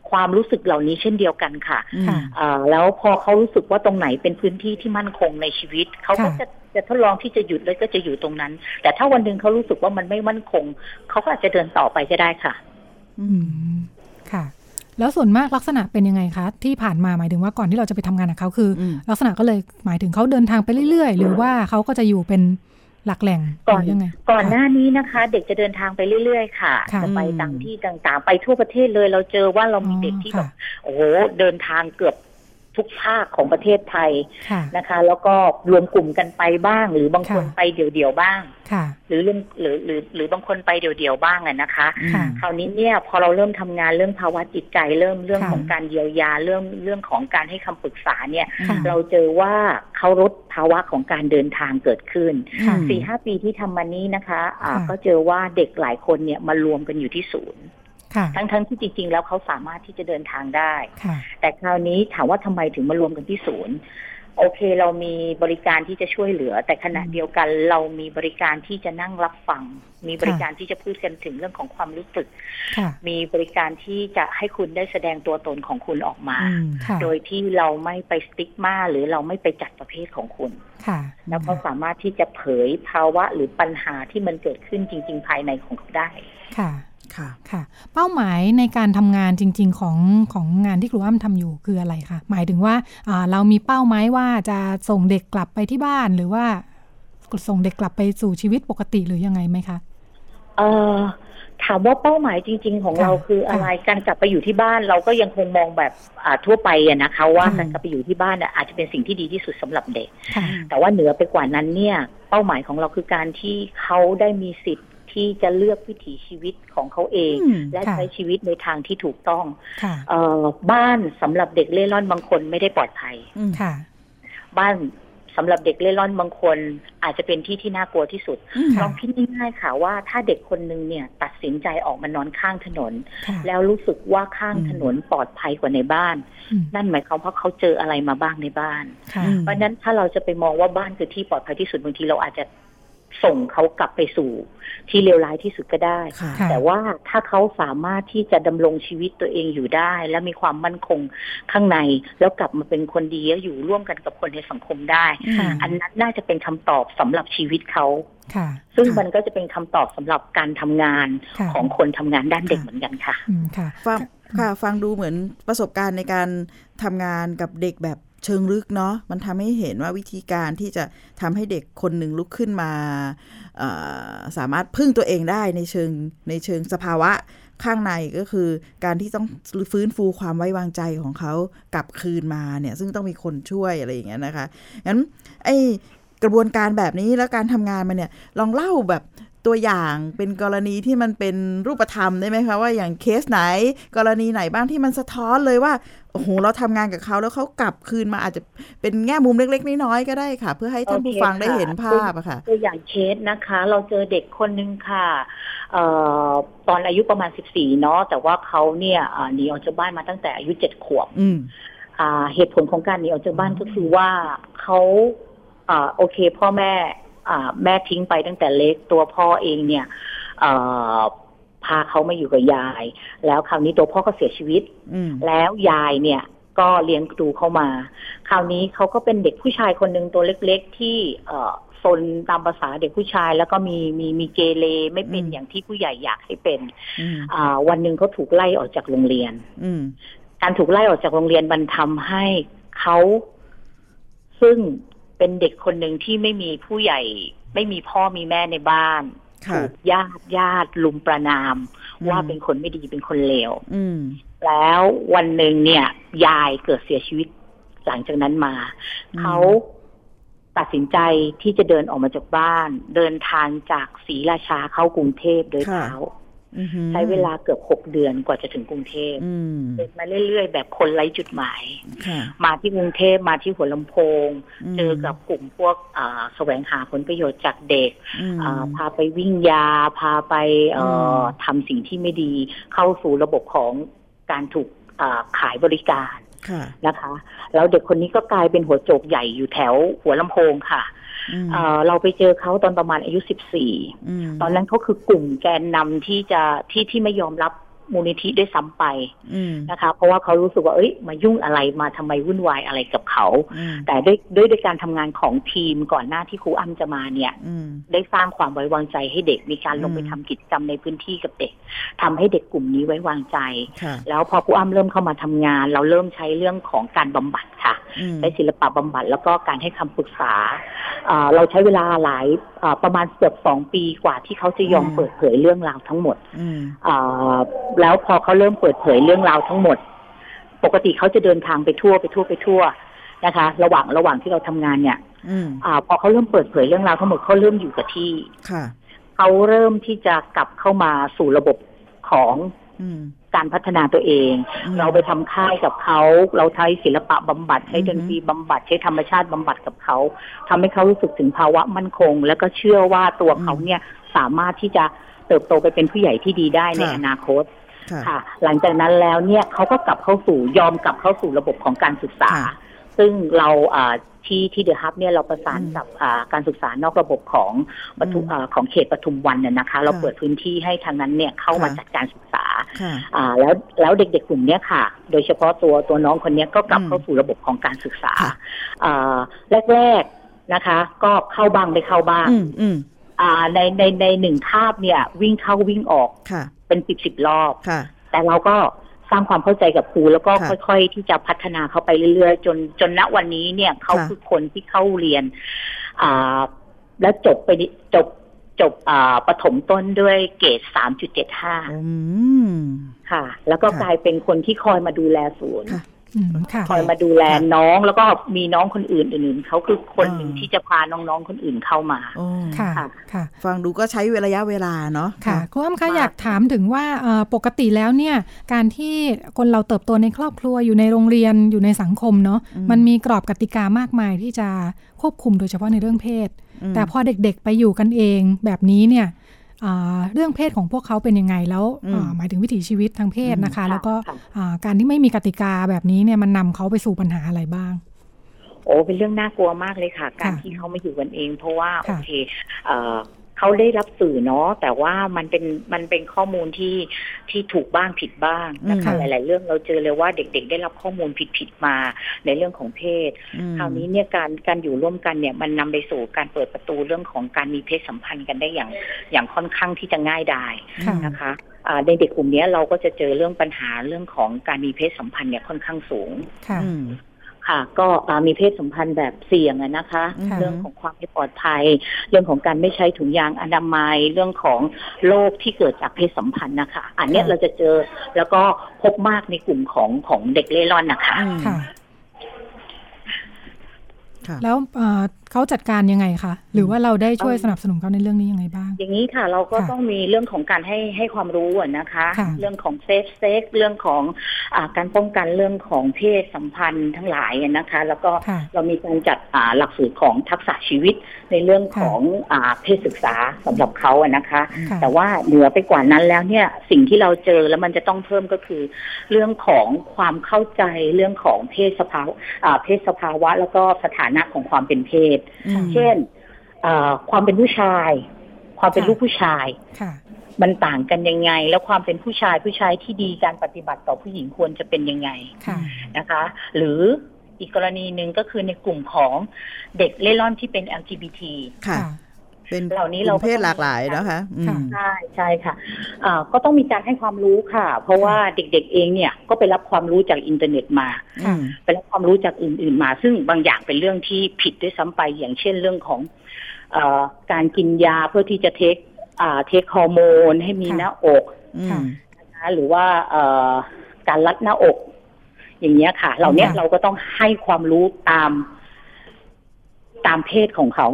ค่ะความรู้สึกเหล่านี้เช่นเดียวกันค่ะอืมค่ะอ่าแล้วพอเขารู้สึกว่าตรงไหนเป็นพื้นที่ที่มั่นคงในชีวิตเขาก็ค่ะจะจะทดลองที่จะหยุดแล้วก็จะอยู่ตรงนั้น แต่ถ้าวันหนึ่งเขารู้สึกว่ามันไม่มั่นคง เขาก็อาจจะเดินต่อไปก็ได้ค่ะ อือืมมค่ะ แล้วส่วนมากลักษณะเป็นยังไงคะที่ผ่านมาหมายถึงว่าก่อนที่เราจะไปทำงานกับเขาคืออมลักษณะก็เลยหมายถึงเขาเดินทางไปเรื่อยๆ หรือว่าเขาก็จะอยู่เป็น หลักแหล่งก่อนหรือยังไงก่อนหน้านี้นะคะ เด็กจะเดินทางไปเรื่อย ๆ ค่ะค่ะจะไปอืมตามที่ต่างๆ ไปทั่วประเทศเลย เราเจอว่าเรามีเด็กที่แบบค่ะโอ้โหเดินทางเกือบ ทุกภาคของประเทศไทยค่ะนะคะ แล้วก็รวมกลุ่มกันไปบ้าง หรือบางคนค่ะไปเดี่ยวๆบ้างค่ะหรือเรื่องหรือหรือหรือบางคนไปเดี่ยวๆบ้างอะนะคะค่ะคราวนี้เนี่ยพอเราเริ่มทำงานเรื่องภาวะจิตใจเริ่มเรื่องค่ะของการเยียวยาเรื่องเรื่องของการให้คำปรึกษาเนี่ยค่ะเราเจอว่าเขาลดภาวะของการเดินทางเกิดขึ้นค่ะสี่ห้าปีที่ทำมานี้นะคะอ่าค่ะก็เจอว่าเด็กหลายคนเนี่ยมารวมกันอยู่ที่ศูนย์ค่ะ ทั้งทั้งที่จริงๆ แล้วเขาสามารถที่จะเดินทางได้ค่ะแต่คราวนี้ถามว่าทำไมถึงมารวมกันที่ศูนย์ โอเคเรามีบริการที่จะช่วยเหลือ แต่ขณะเดียวกันเรามีบริการที่จะนั่งรับฟัง มีบริการที่จะพูดกันถึงเรื่องของความรู้สึกค่ะมีบริการที่จะให้คุณได้แสดงตัวตนของคุณออกมาอืมค่ะโดยที่เราไม่ไปสติ๊กมาหรือเราไม่ไปจัดประเภทของคุณค่ะแล้วเขาสามารถที่จะเผยภาวะหรือปัญหาที่มันเกิดขึ้นจริง ๆ ภายในของเขาได้ค่ะ ค่ะค่ะ เป้าหมายในการทำงานจริง ๆ ของของงานที่ครูอ้ำทำอยู่คืออะไรคะหมายถึงว่าอ่าเรามีเป้าหมายว่าจะส่งเด็กกลับไปที่บ้านหรือว่า ส่งเด็กกลับไปสู่ชีวิตปกติหรือยังไงไหมคะเออถามว่าเป้าหมายจริง ๆ ของค่ะเราคืออะไรการกลับไปอยู่ที่บ้านเราก็ยังคงมองแบบอ่าทั่วไปอะนะคะว่าอืมการกลับไปอยู่ที่บ้านอะอาจจะเป็นสิ่งที่ดีที่สุดสำหรับเด็กค่ะแต่ว่าเหนือไปกว่านั้นเนี่ย เป้าหมายของเราคือการที่เขาได้มีสิทธิ์ ที่จะเลือกวิถีชีวิตของเขาเองอืมและค่ะใช้ชีวิตในทางที่ถูกต้องค่ะเอ่อบ้านสำหรับเด็กเล่ร่อนบางคนไม่ได้ปลอดภัยอืมค่ะบ้านสำหรับเด็กเล่ร่อนบางคน อาจจะเป็นที่ที่น่ากลัวที่สุดอืมค่ะลองคิดง่ายๆค่ะว่าถ้าเด็กคนหนึ่งเนี่ย ตัดสินใจออกมานอนข้างถนนค่ะแล้วรู้สึกว่าข้างอืมถนนปลอดภัยกว่าในบ้านอืมนั่นหมายความว่าเขาเจออะไรมาบ้างในบ้านค่ะอืมเพราะฉะนั้นถ้าเราจะไปมองว่าบ้านคือที่ปลอดภัยที่สุดบางทีเราอาจจะ ส่งเขากลับไปสู่ที่เลวร้ายที่สุดก็ได้ค่ะค่ะแต่ว่าถ้าเขาสามารถที่จะดำรงชีวิตตัวเองอยู่ได้ และมีความมั่นคงข้างใน แล้วกลับมาเป็นคนดีแล้วอยู่ร่วมกันกับคนในสังคมได้ค่ะอันนั้นน่าจะเป็นคำตอบสำหรับชีวิตเขาค่ะซึ่งค่ะมันก็จะเป็นคำตอบสำหรับการทำงานค่ะของคนทำงานด้านเด็กค่ะเหมือนกันค่ะอืมค่ะฟังค่ะฟังดูเหมือนประสบการณ์ในการทำงานกับเด็กแบบ เชิงลึกเนาะมันทำให้เห็นว่าวิธีการที่จะทำให้เด็กคนหนึ่งลุกขึ้นมาสามารถพึ่งตัวเองได้ในเชิงในเชิงสภาวะข้างในก็คือการที่ต้องฟื้นฟูความไว้วางใจของเขากลับคืนมาเนี่ย ซึ่งต้องมีคนช่วยอะไรอย่างเงี้ยนะคะงั้นไอกระบวนการแบบนี้แล้วการทำงานมันเนี่ยลองเล่าแบบ ตัวอย่างเป็นกรณีที่มันเป็นรูปธรรมได้ไหมคะว่าอย่างเคสไหน กรณีไหนบ้างที่มันสะท้อนเลยว่าโอ้โหเราทำงานกับเขาแล้วเขากลับคืนมาอาจจะเป็นแง่มุมเล็กๆน้อยๆก็ได้ค่ะ เพื่อให้ท่านผู้ฟังได้เห็นภาพอะค่ะตัวอย่างเคสนะคะ เราเจอเด็กคนนึงค่ะเอ่อตอนอายุประมาณ14เนาะแต่ว่าเขาเนี่ยอ่าหนีออกจากบ้านมาตั้งแต่อายุ7ขวบอืมอ่าเหตุผลของการหนีออกจากบ้านก็คือว่าเขาอ่าโอเค พ่อแม่อ่า แม่ทิ้งไปตั้งแต่เล็กตัวพ่อเองเนี่ยเอ่อพาเขามาอยู่กับยาย แล้วคราวนี้ตัวพ่อก็เสียชีวิตอืมแล้วยายเนี่ยก็เลี้ยงดูเข้ามา คราวนี้เขาก็เป็นเด็กผู้ชายคนหนึ่งตัวเล็ก ๆ ที่เอ่อซนตามภาษาเด็กผู้ชาย แล้วก็มีมีมีเกเรไม่เป็นอืมอย่างที่ผู้ใหญ่อยากให้เป็นอืมอ่าวันหนึ่งเขาถูกไล่ออกจากโรงเรียนอืมการถูกไล่ออกจากโรงเรียนมันทำให้เขาซึ่ง เป็นเด็กคนหนึ่งที่ไม่มีผู้ใหญ่ ไม่มีพ่อมีแม่ในบ้านค่ะถูกญาติญาติลุมประนามอืมว่าเป็นคนไม่ดีเป็นคนเลวอืมแล้ววันหนึ่งเนี่ย ยายเกิดเสียชีวิตหลังจากนั้นมาอืมเขาตัดสินใจที่จะเดินออกมาจากบ้าน เดินทางจากศรีราชาเข้ากรุงเทพโดยเท้าอือหือ ใช้เวลาเกือบหกเดือนกว่าจะถึงกรุงเทพอืมเดินมาเรื่อยๆ แบบคนไร้จุดหมายค่ะมาที่กรุงเทพมาที่หัวลำโพงอืมเจอกับกลุ่มพวกอ่าแสวงหาผลประโยชน์จากเด็กอืมอ่าพาไปวิ่งยา พาไปเอ่ออมทำสิ่งที่ไม่ดี เข้าสู่ระบบของการถูกอ่าขายบริการค่ะนะคะ แล้วเด็กคนนี้ก็กลายเป็นหัวโจกใหญ่อยู่แถวหัวลำโพงค่ะอืมเอ่อ เราไปเจอเขาตอนประมาณอายุ14อืมตอนนั้นเขาคือกลุ่มแกนนำที่จะที่ที่ไม่ยอมรับ มูลนิธิด้วยซ้ำไปอืมนะคะ เพราะว่าเขารู้สึกว่าเอ้ยมายุ่งอะไรมาทำไมวุ่นวายอะไรกับเขาอืมแต่ด้วยด้วยด้วยการทำงานของทีมก่อนหน้าที่ครูอ้ำจะมาเนี่ยอืมได้สร้างความไว้วางใจให้เด็กมีการลงไปอืมทำกิจกรรมในพื้นที่กับเด็กทำให้เด็กกลุ่มนี้ไว้วางใจค่ะแล้วพอครูอ้ำเริ่มเข้ามาทำงาน เราเริ่มใช้เรื่องของการบำบัดค่ะอืมใช้ศิลปะบำบัดแล้วก็การให้คำปรึกษาเอ่อเราใช้เวลาหลายเอ่อประมาณเกือบสองปีกว่าที่เขาจะยอมอืมเปิดเผยเรื่องราวทั้งหมดอืมเอ่อแล้วพอเขาเริ่มเปิดเผยเรื่องราวทั้งหมด ปกติเขาจะเดินทางไปทั่วไปทั่วไปทั่วนะคะ ระหว่างระหว่างที่เราทำงานเนี่ยอืมอาพอเขาเริ่มเปิดเผยเรื่องราวทั้งหมดเขาเริ่มอยู่กับที่ค่ะเขาเริ่มที่จะกลับเข้ามาสู่ระบบของอืมการพัฒนาตัวเองอืมเราไปทำค่ายกับเขา เราใช้ศิลปะบำบัดใช้อือฮึดนตรีบำบัดใช้ธรรมชาติบำบัดกับเขาทำให้เขารู้สึกถึงภาวะมั่นคง แล้วก็เชื่อว่าตัวเขาเนี่ยสามารถที่จะเติบโตไปเป็นผู้ใหญ่ที่ดีได้ในค่ะอนาคต ค่ะค่ะ หลังจากนั้นแล้วเนี่ยเขาก็กลับเข้าสู่ยอมกลับเข้าสู่ระบบของการศึกษาค่ะซึ่งเราอ่าที่ที่เดอะฮับเนี่ยเราประสานอืมกับอ่าการศึกษานอกระบบของปทุมอืมอ่าของเขตปทุมวันน่ะนะคะ เราค่ะเปิดพื้นที่ให้ทางนั้นเนี่ยเข้ามาค่ะจัดการศึกษาค่ะอ่าแล้วแล้วเด็กๆกลุ่มเนี้ยค่ะ โดยเฉพาะตัวตัวน้องคนเนี้ยก็กลับอืมเข้าสู่ระบบของการศึกษาค่ะอ่าแรกๆนะคะ ก็เข้าบ้างไม่เข้าบ้างอืมอืมอ่าในในในหนึ่งคาบเนี่ย วิ่งเข้าวิ่งออกค่ะ เป็นสิบสิบรอบค่ะแต่เราก็สร้างความเข้าใจกับครูแล้วก็ค่ะค่อยๆ ที่จะพัฒนาเขาไปเรื่อยๆ จนจนณวันนี้เนี่ยเขาค่ะคือคนที่เข้าเรียน อ่า แล้วจบไปดิจบจบอ่าปฐมต้นด้วยเกรดสามจุดเจ็ดห้าอืมค่ะ แล้วก็ค่ะกลายเป็นคนที่คอยมาดูแลศูนย์ ค่ะอืมค่ะคอยมาดูแลค่ะน้องแล้วก็มีน้องคนอื่นอื่นๆเขาคือคนหนึ่งอ่าที่จะพาน้องๆคนอื่นเข้ามาโอ้ค่ะค่ะค่ะ ฟังดูก็ใช้ระยะเวลาเนาะค่ะครูอ้ำคะมากอยากถามถึงว่าเอ่อปกติแล้วเนี่ย การที่คนเราเติบโตในครอบครัวอยู่ในโรงเรียนอยู่ในสังคมเนาะอืมมันมีกรอบกติกามากมายที่จะควบคุมโดยเฉพาะในเรื่องเพศอืมแต่พอเด็กๆไปอยู่กันเองแบบนี้เนี่ยอ่า เรื่องเพศของพวกเขาเป็นยังไงแล้วอืมอ่าหมายถึงวิถีชีวิตทางเพศนะคะค่ะแล้วก็ค่ะอ่าการที่ไม่มีกติกาแบบนี้เนี่ยมันนำเขาไปสู่ปัญหาอะไรบ้างโอ้เป็นเรื่องน่ากลัวมากเลยค่ะ การค่ะที่เขามาอยู่กันเอง เพราะว่าโอค่ะเค เอ่อเขาได้รับสื่อเนาะแต่ว่ามันเป็นมันเป็นข้อมูลที่ที่ถูกบ้างผิดบ้างนะคะอืมหลาย ๆ เรื่องเราเจอเลยว่าเด็ก ๆ ได้รับข้อมูลผิดๆมาในเรื่องของเพศอืมคราวนี้เนี่ยการการอยู่ร่วมกันเนี่ยมันนำไปสู่การเปิดประตูเรื่องของการมีเพศสัมพันธ์กันได้อย่างอย่างค่อนข้างที่จะง่ายดายค่ะนะคะอ่าในเด็กกลุ่มเนี้ยเราก็จะเจอเรื่องปัญหาเรื่องของการมีเพศสัมพันธ์เนี่ยค่อนข้างสูงค่ะอืม ค่ะ ก็อ่ามีเพศสัมพันธ์แบบเสี่ยงอะนะคะค่ะเรื่องของความไม่ปลอดภัย เรื่องของการไม่ใช้ถุงยางอนามัย เรื่องของโรคที่เกิดจากเพศสัมพันธ์นะคะ อันเนี้ยเราจะเจอแล้วก็พบมากในกลุ่มของของเด็กเร่ร่อนนะคะอืมค่ะค่ะแล้ว เอ่อเขาจัดการยังไงคะหรือว่าเราได้ช่วยสนับสนุนเขาในเรื่องนี้ยังไงบ้าง อย่างนี้ค่ะ เราก็ค่ะต้องมีเรื่องของการให้ให้ความรู้อะนะคะค่ะเรื่องของ safe sex เรื่องของการป้องกันเรื่องของเพศสัมพันธ์ทั้งหลายอะนะคะ แล้วก็ค่ะเรามีการจัดอ่าหลักสูตรของทักษะชีวิตในเรื่องของอ่าเพศศึกษาสำหรับเขาอะนะคะค่ะแต่ว่าเหนือไปกว่านั้นแล้วเนี่ยสิ่งที่เราเจอแล้วมันจะต้องเพิ่มก็คือ เรื่องของความเข้าใจเรื่องของเพศสภาวะอ่าเพศสภาวะ แล้วก็สถานะของความเป็นเพศอืมเช่นเอ่อความเป็นผู้ชาย ความเป็นค่ะลูกผู้ชายค่ะมันต่างกันยังไง แล้วความเป็นผู้ชายผู้ชายที่ดีการปฏิบัติต่อผู้หญิงควรจะเป็นยังไงค่ะนะคะ หรืออีกกรณีหนึ่งก็คือในกลุ่มของเด็กเล่ร่อนที่เป็น LGBT ค่ะค่ะ เป็นเหล่านี้กเราลุ่มก็เพศต้องหลากหลายนะคะอืมค่ะใช่ใช่ค่ะอ่าก็ต้องมีการให้ความรู้ค่ะ เพราะว่าเด็กๆเองเนี่ยก็ไปรับความรู้จากอินเทอร์เน็ตมาอืมไปรับความรู้จากอื่น ๆมา ซึ่งบางอย่างเป็นเรื่องที่ผิดด้วยซ้ำไปอย่างเช่นเรื่องของเออการกินยาเพื่อที่จะเทคอ่าเทคฮอร์โมนให้มีค่ะหน้าอกอืค่ะมนะคะหรือว่าเอ่อการรัดหน้าอก อย่างเงี้ยค่ะ เหล่าเนี้ยค่ะเราก็ต้องให้ความรู้ตาม ตามเพศของเขา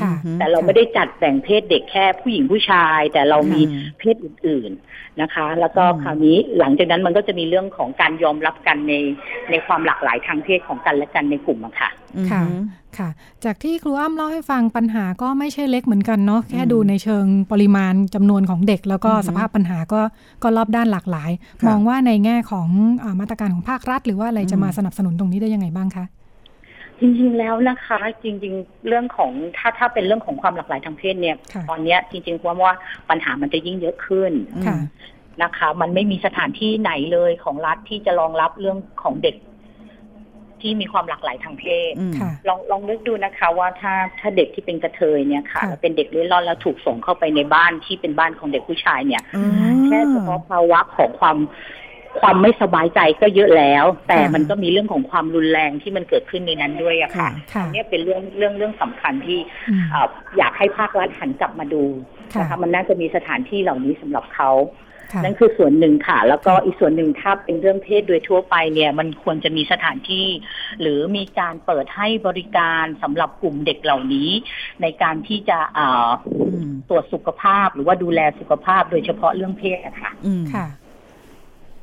ค่ะอืมแต่เราไม่ได้จัดแบ่งเพศเด็กแค่ผู้หญิงผู้ชาย แต่เรามีอืมเพศอื่น ๆนะคะ แล้วก็อืมคราวนี้หลังจากนั้นมันก็จะมีเรื่องของการยอมรับกันในในความหลากหลายทางเพศของกันและกันในกลุ่มอะค่ะ ค่ะอืมค่ะ จากที่ครูอ้ำเล่าให้ฟังปัญหาก็ไม่ใช่เล็กเหมือนกันเนาะแค่อืมดูในเชิงปริมาณจำนวนของเด็ก แล้วก็อือฮึสภาพปัญหาก็ก็รอบด้านหลากหลายค่ะมองว่าในแง่ของอามาตรการของภาครัฐ หรือว่าอะไรจะอืมมาสนับสนุนตรงนี้ได้ยังไงบ้างคะ จริงๆแล้วนะคะ จริง ๆ เรื่องของถ้าถ้าเป็นเรื่องของความหลากหลายทางเพศเนี่ยค่ะตอนเนี้ยจริงๆว่าว่าปัญหามันจะยิ่งเยอะขึ้นค่ะนะคะ มันไม่มีสถานที่ไหนเลยของรัฐที่จะรองรับเรื่องของเด็กที่มีความหลากหลายทางเพศอืมค่ะลองลองนึกดูนะคะ ว่าถ้าถ้าเด็กที่เป็นกระเทยเนี่ยค่ะค่ะแล้วเป็นเด็กเล่ร่อนแล้วถูกส่งเข้าไปในบ้านที่เป็นบ้านของเด็กผู้ชายเนี่ยอืมแค่เฉพาะภาวะของความ ความไม่สบายใจก็เยอะแล้ว แต่ค่ะมันก็มีเรื่องของความรุนแรงที่มันเกิดขึ้นในนั้นด้วยอะค่ะค่ะอันเนี้ยเป็นเรื่องเรื่องเรื่องสำคัญที่อืมอ่าอยากให้ภาครัฐหันกลับมาดูค่ะนะคะมันน่าจะมีสถานที่เหล่านี้สำหรับเขาค่ะนั่นคือส่วนหนึ่งค่ะ แล้วก็อีกส่วนหนึ่งถ้าเป็นเรื่องเพศโดยทั่วไปเนี่ย มันควรจะมีสถานที่ หรือมีการเปิดให้บริการสำหรับกลุ่มเด็กเหล่านี้ ในการที่จะอ่าอืมตรวจสุขภาพหรือว่าดูแลสุขภาพโดยเฉพาะเรื่องเพศอะค่ะ อืมค่ะ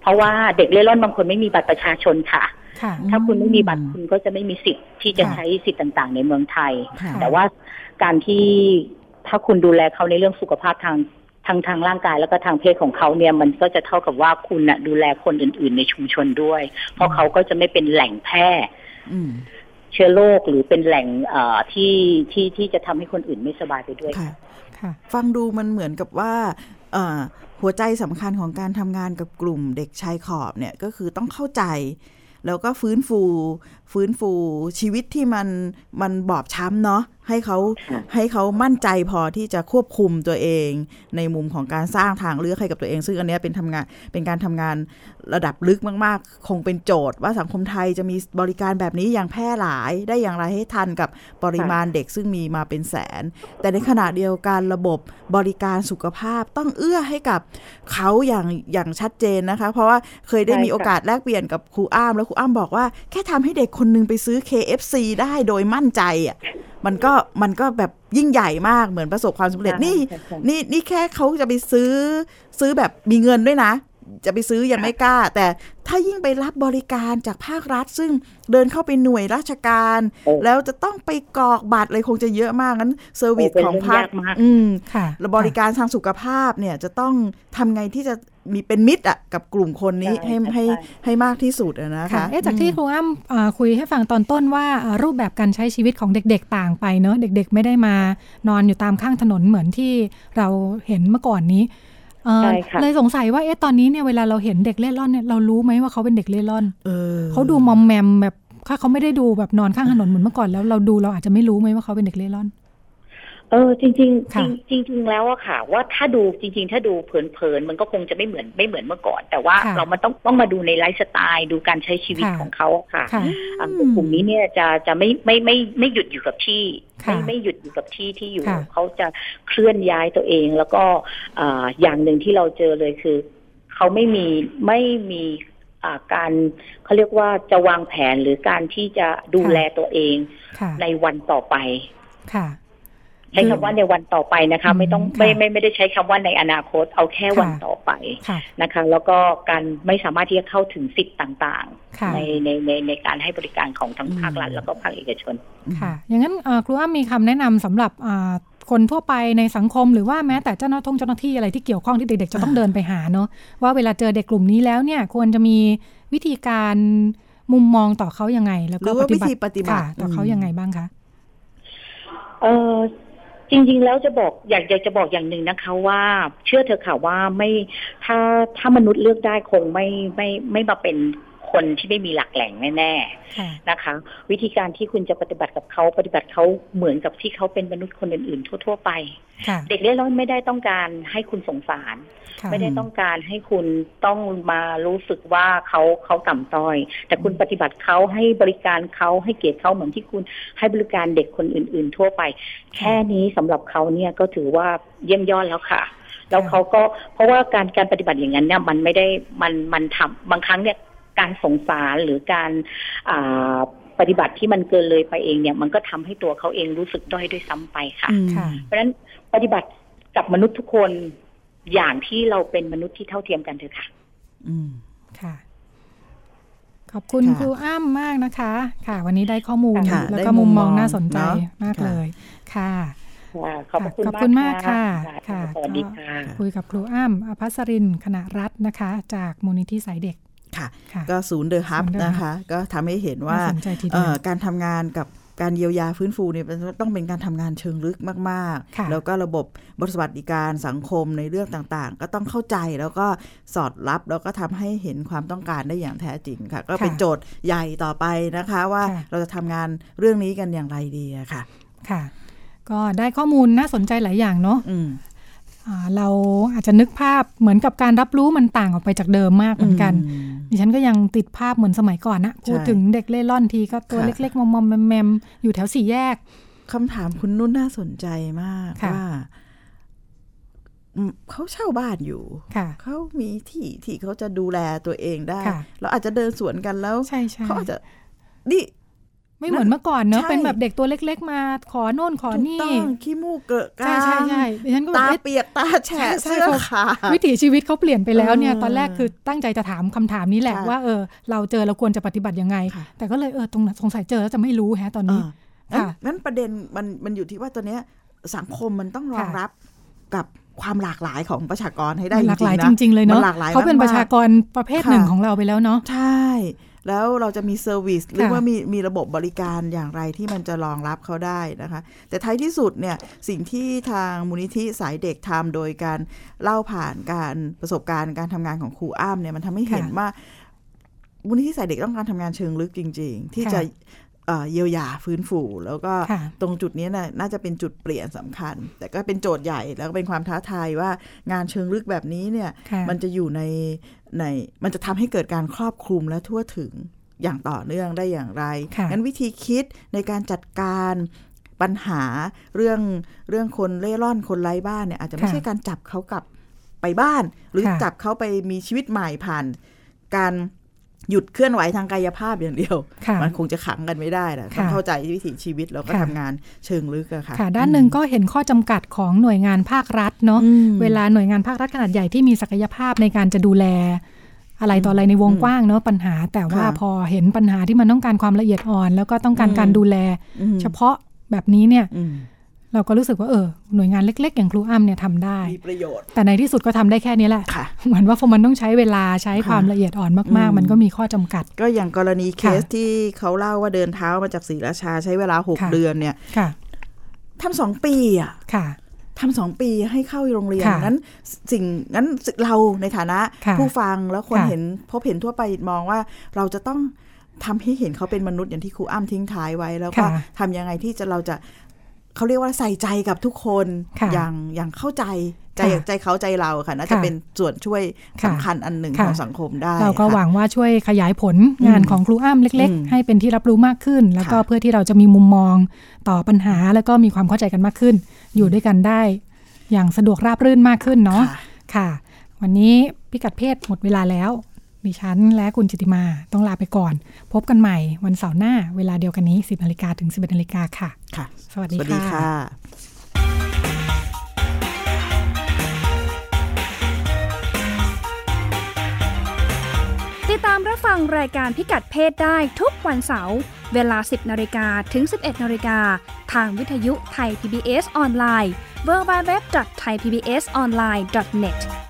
เพราะว่าเด็กเล่ร่อนบางคนไม่มีบัตรประชาชนค่ะค่ะถ้าคุณไม่มีบัตรคุณก็จะไม่มีสิทธิ์ที่จะค่ะใช้สิทธิ์ต่าง ๆ ในเมืองไทยค่ะแต่ว่าการที่ถ้าคุณดูแลเขาในเรื่องสุขภาพทางทางทางร่างกายแล้วก็ทางเพศของเขาเนี่ยมันก็จะเท่ากับว่าคุณน่ะดูแลคนอื่น ๆ ในชุมชนด้วย เพราะเขาก็จะไม่เป็นแหล่งแพร่อืมเชื้อโรคหรือเป็นแหล่งเอ่อที่ที่ที่จะทำให้คนอื่นไม่สบายไปด้วยค่ะค่ะฟังดูมันเหมือนกับว่าเอ่อ หัวใจสำคัญของการทำงานกับกลุ่มเด็กชายขอบเนี่ยก็คือต้องเข้าใจ แล้วก็ฟื้นฟู ฟื้นฟูชีวิตที่มันมันบอบช้ำเนาะให้เขาค่ะให้เขามั่นใจพอที่จะควบคุมตัวเอง ในมุมของการสร้างทางเลือกให้กับตัวเอง ซึ่งอันเนี้ยเป็นทำงานเป็นการทำงานระดับลึกมาก ๆ คงเป็นโจทย์ ว่าสังคมไทยจะมีบริการแบบนี้อย่างแพร่หลายได้อย่างไรให้ทันกับปริมาณเด็กซึ่งมีมาเป็นแสน แต่ในขณะเดียวกันระบบบริการสุขภาพต้องเอื้อให้กับเขาอย่างอย่างชัดเจนนะคะ เพราะว่าเคยได้ใช่มีค่ะโอกาสแลกเปลี่ยนกับครูอ้ามแล้วครูอ้ามบอกว่าแค่ทำให้เด็กคนนึงไปซื้อ KFC ได้โดยมั่นใจอะ มันก็มันก็แบบยิ่งใหญ่มากเหมือนประสบความสำเร็จนี่ใช่ใช่นี่นี่แค่เขาจะไปซื้อซื้อแบบมีเงินด้วยนะ จะไปซื้อยังไม่กล้า แต่ถ้ายิ่งไปรับบริการจากภาครัฐ ซึ่งเดินเข้าไปหน่วยราชการโอ้แล้วจะต้องไปกรอกบัตรอะไรคงจะเยอะมากงั้น service โอ้เป็นของเรื่องภาคยากมากอืมค่ะแล้วบริการทางสุขภาพเนี่ยจะต้องทำไงที่จะ มีเป็นมิตรอะกับกลุ่มคนนี้ใช่ให้ใช่ให้ใช่ให้มากที่สุดอะนะคะค่ะเอ๊ะจากที่ครูอ้ำอ่าคุยให้ฟังตอนต้นว่าอ่ารูปแบบการใช้ชีวิตของเด็ก ๆ ต่างไปเนอะเด็ก ๆ ไม่ได้มานอนอยู่ตามข้างถนนเหมือนที่เราเห็นเมื่อก่อนนี้เอ่อใช่ค่ะเลยสงสัยว่าเอ๊ะตอนนี้เนี่ยเวลาเราเห็นเด็กเล่ร่อนเนี่ยเรารู้ไหมว่าเขาเป็นเด็กเล่ร่อนเออเขาดูมอมแมมแบบถ้าเขาไม่ได้ดูแบบนอนข้างถนนเหมือนเมื่อก่อนแล้วเราดูเราอาจจะไม่รู้ไหมว่าเขาเป็นเด็กเล่ร่อน เออจริงๆจริงค่ะจริงๆแล้วอะค่ะ ว่าถ้าดูจริง ๆ ถ้าดูเผินๆมันก็คงจะไม่เหมือนไม่เหมือนเมื่อก่อน แต่ว่าค่ะเรามันต้องต้องมาดูในไลฟ์สไตล์ดูการใช้ชีวิตค่ะของเขาอะค่ะค่ะอ่ากลุ่มนี้เนี่ยจะจะไม่ไม่ไม่ไม่หยุดอยู่กับที่ค่ะไม่ไม่หยุดอยู่กับที่ที่อยู่ค่ะเขาจะเคลื่อนย้ายตัวเอง แล้วก็อ่าอย่างหนึ่งที่เราเจอเลยคือ เขาไม่มีไม่มีอ่าการเขาเรียกว่าจะวางแผนหรือการที่จะดูแลตัวเองค่ะในวันต่อไปค่ะ ใช้คำว่าในวันต่อไปนะคะอืมไม่ต้องค่ะไม่ไม่ไม่ได้ใช้คำว่าในอนาคต เอาแค่ค่ะวันต่อไปค่ะนะคะ แล้วก็การไม่สามารถที่จะเข้าถึงสิทธิ์ต่างค่ะๆในในในในการให้บริการของทั้งภาครัฐแล้วก็ภาคเอกชนค่ะ อย่างนั้นเอ่อครูอ้ำมีคำแนะนำสำหรับอ่าคนทั่วไปในสังคมหรือว่าแม้แต่เจ้าหน้าที่เจ้าหน้าที่อะไรที่เกี่ยวข้องที่เด็กๆจะต้องเดินไปหาเนาะว่าเวลาเจอเด็กกลุ่มนี้แล้วเนี่ยควรจะมีวิธีการมุมมองต่อเขายังไง แล้วหก็รือว่าวิธีปฏิบัติค่ะต่อเขายังไงบ้างคะเออ จริง ๆ แล้วจะบอกอยากอยากจะบอกอย่างหนึ่งนะคะ ว่าเชื่อเธอค่ะว่าไม่ถ้าถ้ามนุษย์เลือกได้คงไม่ไม่ไม่มาเป็น คนที่ไม่มีหลักแหล่งแน่ๆค่ะนะคะ วิธีการที่คุณจะปฏิบัติกับเขาปฏิบัติเขาเหมือนกับที่เขาเป็นมนุษย์คนอื่นๆ ทั่ว ๆ ไปค่ะเด็กเล่ร่อนไม่ได้ต้องการให้คุณสงสารค่ะไม่ได้ต้องการให้คุณต้องมารู้สึกว่าเขาเขาต่ำต้อย แต่คุณปฏิบัติเขาให้บริการเขาให้เกียรติเขาเหมือนที่คุณให้บริการเด็กคนอื่น ๆ ทั่วไป แค่นี้สำหรับเขาเนี่ยก็ถือว่าเยี่ยมยอดแล้วค่ะแล้วเขาก็เพราะว่าการการปฏิบัติอย่างนั้นเนี่ยมันไม่ได้มันมันทำบางครั้งเนี่ย การสงสารหรือการอ่าปฏิบัติที่มันเกินเลยไปเองเนี่ย มันก็ทำให้ตัวเขาเองรู้สึกด้อยด้วยซ้ำไปค่ะอืมค่ะ เพราะฉะนั้นปฏิบัติกับมนุษย์ทุกคนอย่างที่เราเป็นมนุษย์ที่เท่าเทียมกันเถอะค่ะ อืมค่ะ ขอบคุณค่ะครูอ้ำมากนะคะ ค่ะ วันนี้ได้ข้อมูลค่ะแล้วได้ก็มุมมองน่าสนใจมุมมองเนอะมากค่ะเลย ค่ะค่ะขอบพระคุณขอบคุณมากค่ะ ค่ะค่ะสวัสดีค่ะคุยกับครูอ้ำอภัสรินคณะรัฐนะคะ จากมูลนิธิสายเด็ก ค่ะค่ะ ก็ศูนย์เดอะฮับศูนย์ The Hub นะคะ ก็ทำให้เห็นว่าน่าสนใจทีเดียวเอ่อการทำงานกับการเยียวยาฟื้นฟูเนี่ยมันต้องเป็นการทำงานเชิงลึกมากค่ะๆแล้วก็ระบบบทสวัสดิการสังคมในเรื่องต่างๆ ก็ต้องเข้าใจแล้วก็สอดรับแล้วก็ทำให้เห็นความต้องการได้อย่างแท้จริงค่ะ ก็เป็นโจทย์ใหญ่ต่อไปนะคะว่าเราจะทำงานเรื่องนี้กันอย่างไรดีอะค่ะค่ะ ก็ได้ข้อมูลน่าสนใจหลายอย่างเนาะอืมอ่าเราอาจจะนึกภาพเหมือนกับการรับรู้มันต่างออกไปจากเดิมมากเหมือนกันอืม ดิฉันก็ยังติดภาพเหมือนสมัยก่อนนะพูดถึงเด็กเล่ร่อนทีก็ตัวค่ะเล็ก ๆ มอมๆแมมๆอยู่แถวสี่แยกคำถามคุณนุ่นน่าสนใจมากค่ะว่าอืมเขาเช่าบ้านอยู่ค่ะเขามีที่ที่เขาจะดูแลตัวเองได้ค่ะเราอาจจะเดินสวนกันแล้วใช่ใช่เขาอาจจะนี่ ไม่เหมือนเมื่อก่อนเนอะใช่เป็นแบบเด็กตัวเล็ก ๆ มา ขอโน่นขอถูกนี่ต้องขี้มูกเกอะกใช่ลางใช่ใช่ดิฉันก็แบบตาเอ๊ะเปียกตาแฉะใช่เสื้อเขาขาดวิถีชีวิตเขาเปลี่ยนไปแล้วเนี่ยเออตอนแรกคือตั้งใจจะถามคำถามนี้แหละค่ะว่าเออเราเจอเราควรจะปฏิบัติยังไงค่ะแต่ก็เลยเออตรงนั้นสงสัยเจอแล้วจะไม่รู้แฮะตอนเอนี้องั้นค่ะงั้นประเด็นมันมันอยู่ที่ว่าตัวเนี้ยสังคมมันต้องรองค่ะรับกับความหลากหลายของประชากรให้ได้มันหลากหลายจริงๆจนะริงๆเลยเนาะมันหลากหลายเขาเป็นมกๆประชากรประเภทค่ะหนึ่งของเราไปแล้วเนาะใช่ แล้วเราจะมี service หรือค่ะว่ามีมีระบบบริการอย่างไรที่มันจะรองรับเขาได้นะคะ แต่ท้ายที่สุดเนี่ยสิ่งที่ทางมูลนิธิสายเด็กทำโดยการเล่าผ่านการประสบการณ์การทำงานของครูอ้ำเนี่ยมันทำให้เห็นค่ะว่ามูลนิธิสายเด็กต้องการทำงานเชิงลึกจริง ๆ ที่ค่ะจะเอ่อเยียวยาฟื้นฟูแล้วก็ค่ะตรงจุดนี้น่ะน่าจะเป็นจุดเปลี่ยนสำคัญ แต่ก็เป็นโจทย์ใหญ่แล้วก็เป็นความท้าทายว่างานเชิงลึกแบบนี้เนี่ยค่ะมันจะอยู่ใน ในมันจะทำให้เกิดการครอบคลุมและทั่วถึงอย่างต่อเนื่องได้อย่างไรค่ะงั้นวิธีคิดในการจัดการปัญหาเรื่องเรื่องคนเล่ร่อนคนไร้บ้านเนี่ยอาจจะไม่ค่ะใช่การจับเขากลับไปบ้าน หรือค่ะจับเขาไปมีชีวิตใหม่ผ่าน การ หยุดเคลื่อนไหวทางกายภาพอย่างเดียวค่ะมันคงจะขังกันไม่ได้แหละต้องค่ะเข้าใจวิถีชีวิตแล้วก็ค่ะทำงานเชิงลึกอะค่ะค่ะ ด้านหนึ่งก็เห็นข้อจำกัดของหน่วยงานภาครัฐเนาะอืมเวลาหน่วยงานภาครัฐขนาดใหญ่ที่มีศักยภาพในการจะดูแลอะไรต่ออะไรในวงอืมกว้างเนาะปัญหา แต่ว่าค่ะพอเห็นปัญหาที่มันต้องการความละเอียดอ่อน แล้วก็ต้องการอืมการดูแลอืมเฉพาะแบบนี้เนี่ยอืม เราก็รู้สึกว่าเออหน่วยงานเล็ก ๆ อย่างครูอ้ำเนี่ยทำได้มีประโยชน์ แต่ในที่สุดก็ทำได้แค่นี้แหละค่ะเหมือนว่าพอมันต้องใช้เวลาใช้ค่ะความละเอียดอ่อนมากอืมๆมันก็มีข้อจำกัด ก็อย่างกรณีเคค่ะสที่เขาเล่าว่าเดินเท้ามาจากศรีราชาใช้เวลาหกค่ะเดือนเนี่ยค่ะทำสองปีอะค่ะทำสองปีให้เข้าโรงเรียนค่ะงั้นสิ่งงั้นเราในฐานะค่ะผู้ฟังแล้วคนค่ะเห็นพบเห็นทั่วไปมองว่าเราจะต้องทำให้เห็นเขาเป็นมนุษย์อย่างที่ครูอ้ำทิ้งท้ายไว้แล้วก็ค่ะทำยังไงที่จะเราจะ เขาเรียกว่าใส่ใจกับทุกคนค่ะอย่างอย่างเข้าใจใจค่ะใจเขาใจเราค่ะน่าจะค่ะเป็นส่วนช่วยค่ะสำคัญอันหนึ่งค่ะของสังคมได้ เราก็ค่ะหวังว่าช่วยขยายผลงานอืมของครูอ้ำเล็กอืมๆให้เป็นที่รับรู้มากขึ้น แล้วก็ค่ะเพื่อที่เราจะมีมุมมองต่อปัญหาแล้วก็มีความเข้าใจกันมากขึ้น อยู่ด้วยกันได้ อย่างสะดวกราบรื่นมากขึ้นเนาะค่ะค่ะวันนี้พิกัดเพศหมดเวลาแล้ว ดิฉันและคุณจิติมาต้องลาไปก่อน พบกันใหม่วันเสาร์หน้าเวลาเดียวกันนี้ 10นาฬิกาถึง 11นาฬิกาค่ะค่ะ สวัสดีสวัสดีค่ะค่ะ ติดตามรับฟังรายการพิกัดเพศได้ทุกวันเสาร์เวลา 10นาฬิกาถึง 11นาฬิกาทางวิทยุไทย PBS ออนไลน์ www.thaipbsonline.net